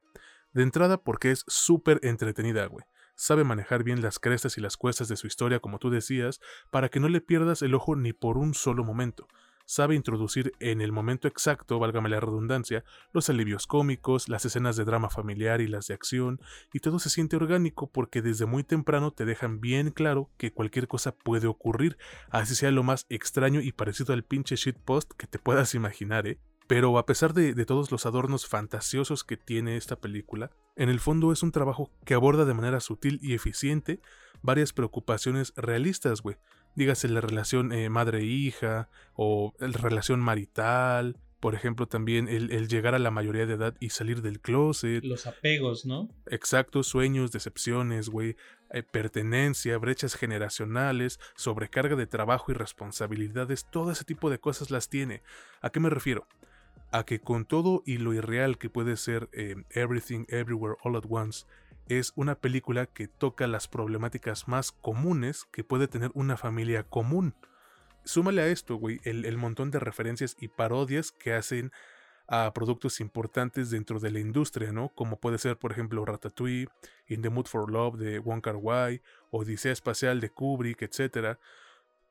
De entrada porque es súper entretenida, güey sabe manejar bien las crestas y las cuestas de su historia, como tú decías, para que no le pierdas el ojo ni por un solo momento. Sabe introducir en el momento exacto, válgame la redundancia, los alivios cómicos, las escenas de drama familiar y las de acción, y todo se siente orgánico porque desde muy temprano te dejan bien claro que cualquier cosa puede ocurrir, así sea lo más extraño y parecido al pinche shitpost que te puedas imaginar, ¿eh? Pero a pesar de, todos los adornos fantasiosos que tiene esta película, en el fondo es un trabajo que aborda de manera sutil y eficiente varias preocupaciones realistas, güey. Dígase la relación eh, madre-hija o la relación marital, por ejemplo, también el, llegar a la mayoría de edad y salir del closet. Los apegos, ¿no? Exacto, sueños, decepciones, güey, eh, pertenencia, brechas generacionales, sobrecarga de trabajo y responsabilidades, todo ese tipo de cosas las tiene. ¿A qué me refiero? A que con todo y lo irreal que puede ser eh, Everything Everywhere All at Once, es una película que toca las problemáticas más comunes que puede tener una familia común. Súmale a esto, güey, el, el, montón de referencias y parodias que hacen a productos importantes dentro de la industria, ¿no? Como puede ser, por ejemplo, Ratatouille, In the Mood for Love de Wong Wai, Odisea Espacial de Kubrick, etc.,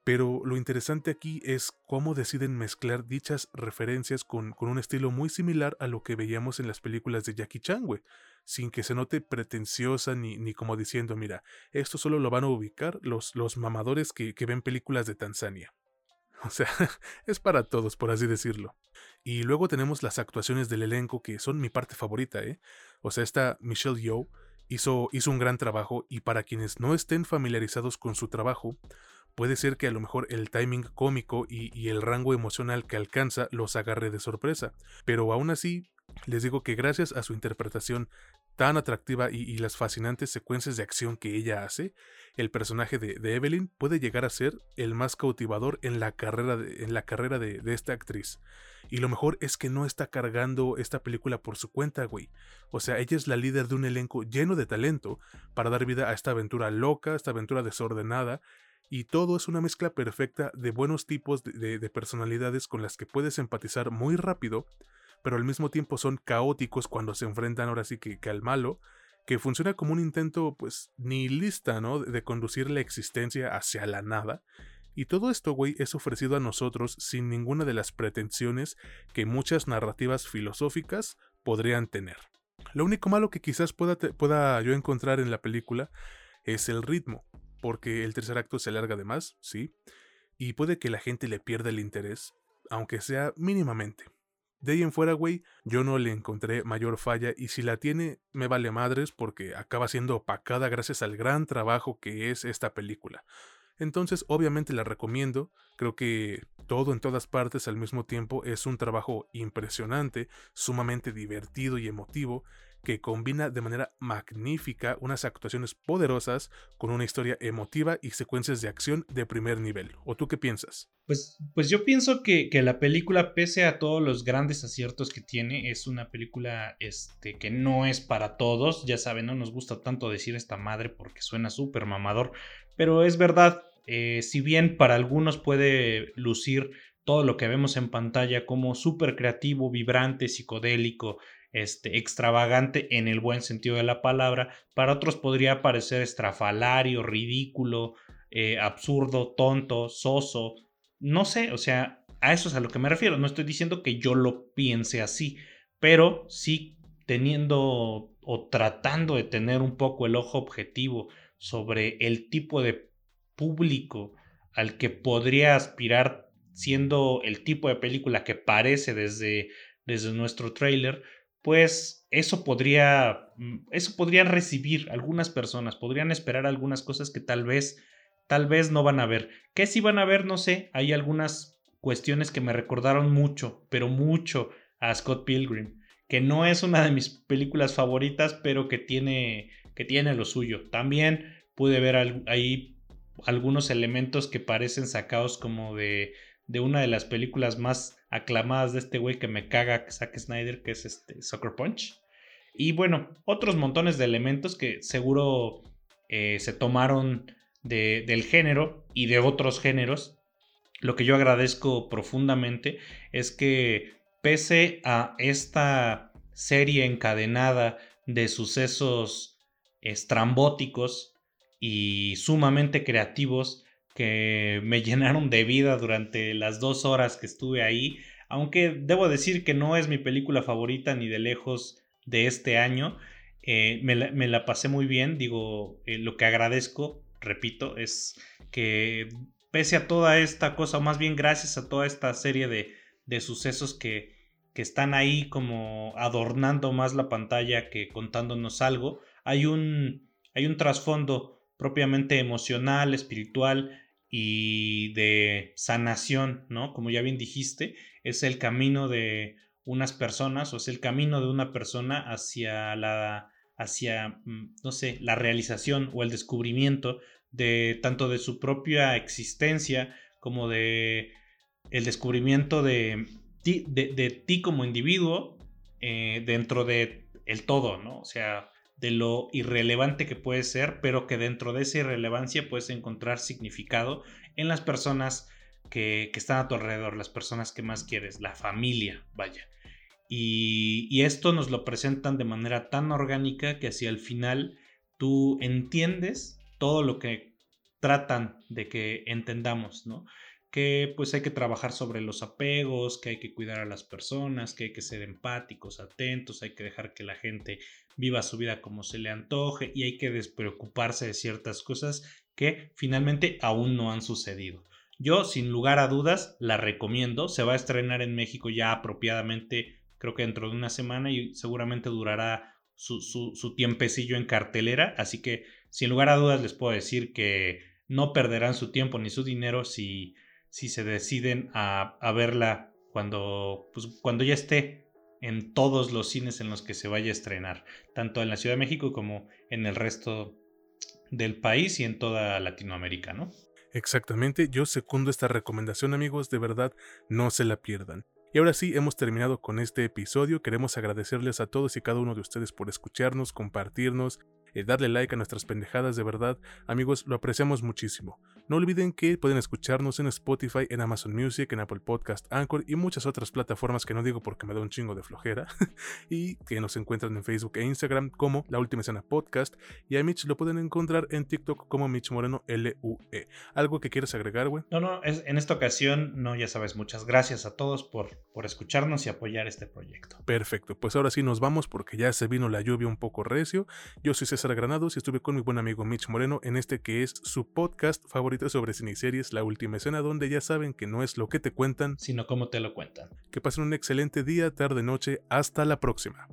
pero lo interesante aquí es cómo deciden mezclar dichas referencias con, un estilo muy similar a lo que veíamos en las películas de Jackie Chan, güey, sin que se note pretenciosa ni, ni, como diciendo, mira, esto solo lo van a ubicar los, los mamadores que, que ven películas de Tanzania. O sea, es para todos, por así decirlo. Y luego tenemos las actuaciones del elenco que son mi parte favorita, ¿eh? O sea, esta Michelle Yeoh hizo, hizo un gran trabajo y para quienes no estén familiarizados con su trabajo, puede ser que a lo mejor el timing cómico y, el rango emocional que alcanza los agarre de sorpresa. Pero aún así, les digo que gracias a su interpretación tan atractiva y, las fascinantes secuencias de acción que ella hace, el personaje de, Evelyn puede llegar a ser el más cautivador en la carrera, de, en la carrera de, esta actriz. Y lo mejor es que no está cargando esta película por su cuenta, güey. O sea, ella es la líder de un elenco lleno de talento para dar vida a esta aventura loca, esta aventura desordenada, y todo es una mezcla perfecta de buenos tipos de, personalidades con las que puedes empatizar muy rápido, pero al mismo tiempo son caóticos cuando se enfrentan ahora sí que, al malo, que funciona como un intento pues nihilista, ¿no? De conducir la existencia hacia la nada. Y todo esto, güey, es ofrecido a nosotros sin ninguna de las pretensiones que muchas narrativas filosóficas podrían tener. Lo único malo que quizás pueda yo encontrar en la película es el ritmo, porque el tercer acto se alarga de más, sí, y puede que la gente le pierda el interés, aunque sea mínimamente. De ahí en fuera, güey, yo no le encontré mayor falla y si la tiene, me vale madres porque acaba siendo opacada gracias al gran trabajo que es esta película. Entonces, obviamente la recomiendo. Creo que todo en todas partes al mismo tiempo es un trabajo impresionante, sumamente divertido y emotivo, que combina de manera magnífica unas actuaciones poderosas con una historia emotiva y secuencias de acción de primer nivel. ¿O tú qué piensas? Pues, pues yo pienso que, que, la película, pese a todos los grandes aciertos que tiene, es una película este, que no es para todos. Ya saben, no nos gusta tanto decir esta madre porque suena súper mamador, pero es verdad, eh, si bien para algunos puede lucir todo lo que vemos en pantalla como súper creativo, vibrante, psicodélico, este, extravagante en el buen sentido de la palabra, para otros podría parecer estrafalario, ridículo, eh, absurdo, tonto, soso, no sé, o sea, a eso es a lo que me refiero, no estoy diciendo que yo lo piense así, pero sí teniendo o tratando de tener un poco el ojo objetivo sobre el tipo de público al que podría aspirar siendo el tipo de película que parece desde, desde nuestro trailer, pues eso podría, mm, eso podrían recibir algunas personas, podrían esperar algunas cosas que tal vez, tal vez no van a ver. ¿Qué si van a ver? No sé, hay algunas cuestiones que me recordaron mucho, pero mucho a Scott Pilgrim, que no es una de mis películas favoritas, pero que tiene, que tiene lo suyo. También pude ver ahí algunos elementos que parecen sacados como de, de una de las películas más aclamadas de este güey que me caga Zack Snyder, que es este Soccer Punch. Y bueno, otros montones de elementos que seguro eh, se tomaron de, del género y de otros géneros. Lo que yo agradezco profundamente es que pese a esta serie encadenada de sucesos estrambóticos y sumamente creativos que me llenaron de vida durante las dos horas que estuve ahí, aunque debo decir que no es mi película favorita ni de lejos de este año, eh, me, la, pasé muy bien, digo, eh, lo que agradezco, repito, es que pese a toda esta cosa, o más bien gracias a toda esta serie de, de sucesos que, que están ahí como adornando más la pantalla que contándonos algo, hay un, hay un trasfondo propiamente emocional, espiritual y de sanación, ¿no? Como ya bien dijiste, es el camino de unas personas o es el camino de una persona hacia la hacia mm, no sé, la realización o el descubrimiento de tanto de su propia existencia como de el descubrimiento de ti, como individuo eh, dentro de el todo, ¿no? O sea, de lo irrelevante que puede ser, pero que dentro de esa irrelevancia puedes encontrar significado en las personas que, están a tu alrededor, las personas que más quieres, la familia, vaya. Y, y, esto nos lo presentan de manera tan orgánica que hacia el final tú entiendes todo lo que tratan de que entendamos, ¿no? que pues hay que trabajar sobre los apegos, que hay que cuidar a las personas, que hay que ser empáticos, atentos, hay que dejar que la gente viva su vida como se le antoje y hay que despreocuparse de ciertas cosas que finalmente aún no han sucedido. Yo, sin lugar a dudas, la recomiendo. Se va a estrenar en México ya apropiadamente, creo que dentro de una semana y seguramente durará su, su, su tiempecillo en cartelera. Así que, sin lugar a dudas, les puedo decir que no perderán su tiempo ni su dinero si si se deciden a, verla cuando, pues, cuando ya esté en todos los cines en los que se vaya a estrenar, tanto en la Ciudad de México como en el resto del país y en toda Latinoamérica, ¿no? Exactamente, yo secundo esta recomendación amigos, de verdad no se la pierdan. Y ahora sí, hemos terminado con este episodio. Queremos agradecerles a todos y cada uno de ustedes por escucharnos, compartirnos eh, darle like a nuestras pendejadas, de verdad, amigos, lo apreciamos muchísimo. No olviden que pueden escucharnos en Spotify, en Amazon Music, en Apple Podcast, Anchor y muchas otras plataformas que no digo porque me da un chingo de flojera, y que nos encuentran en Facebook e Instagram como La Última Escena Podcast, y a Mitch lo pueden encontrar en TikTok como Mitch Moreno LUE. ¿Algo que quieres agregar, güey? No, no, es, en esta ocasión, no, ya sabes, muchas gracias a todos por, por escucharnos y apoyar este proyecto. Perfecto, pues ahora sí nos vamos porque ya se vino la lluvia un poco recio. Yo soy César Granados y estuve con mi buen amigo Mitch Moreno en este que es su podcast favorito sobre ciniseries, La Última Escena, donde ya saben que no es lo que te cuentan, sino cómo te lo cuentan. Que pasen un excelente día, tarde, noche. Hasta la próxima.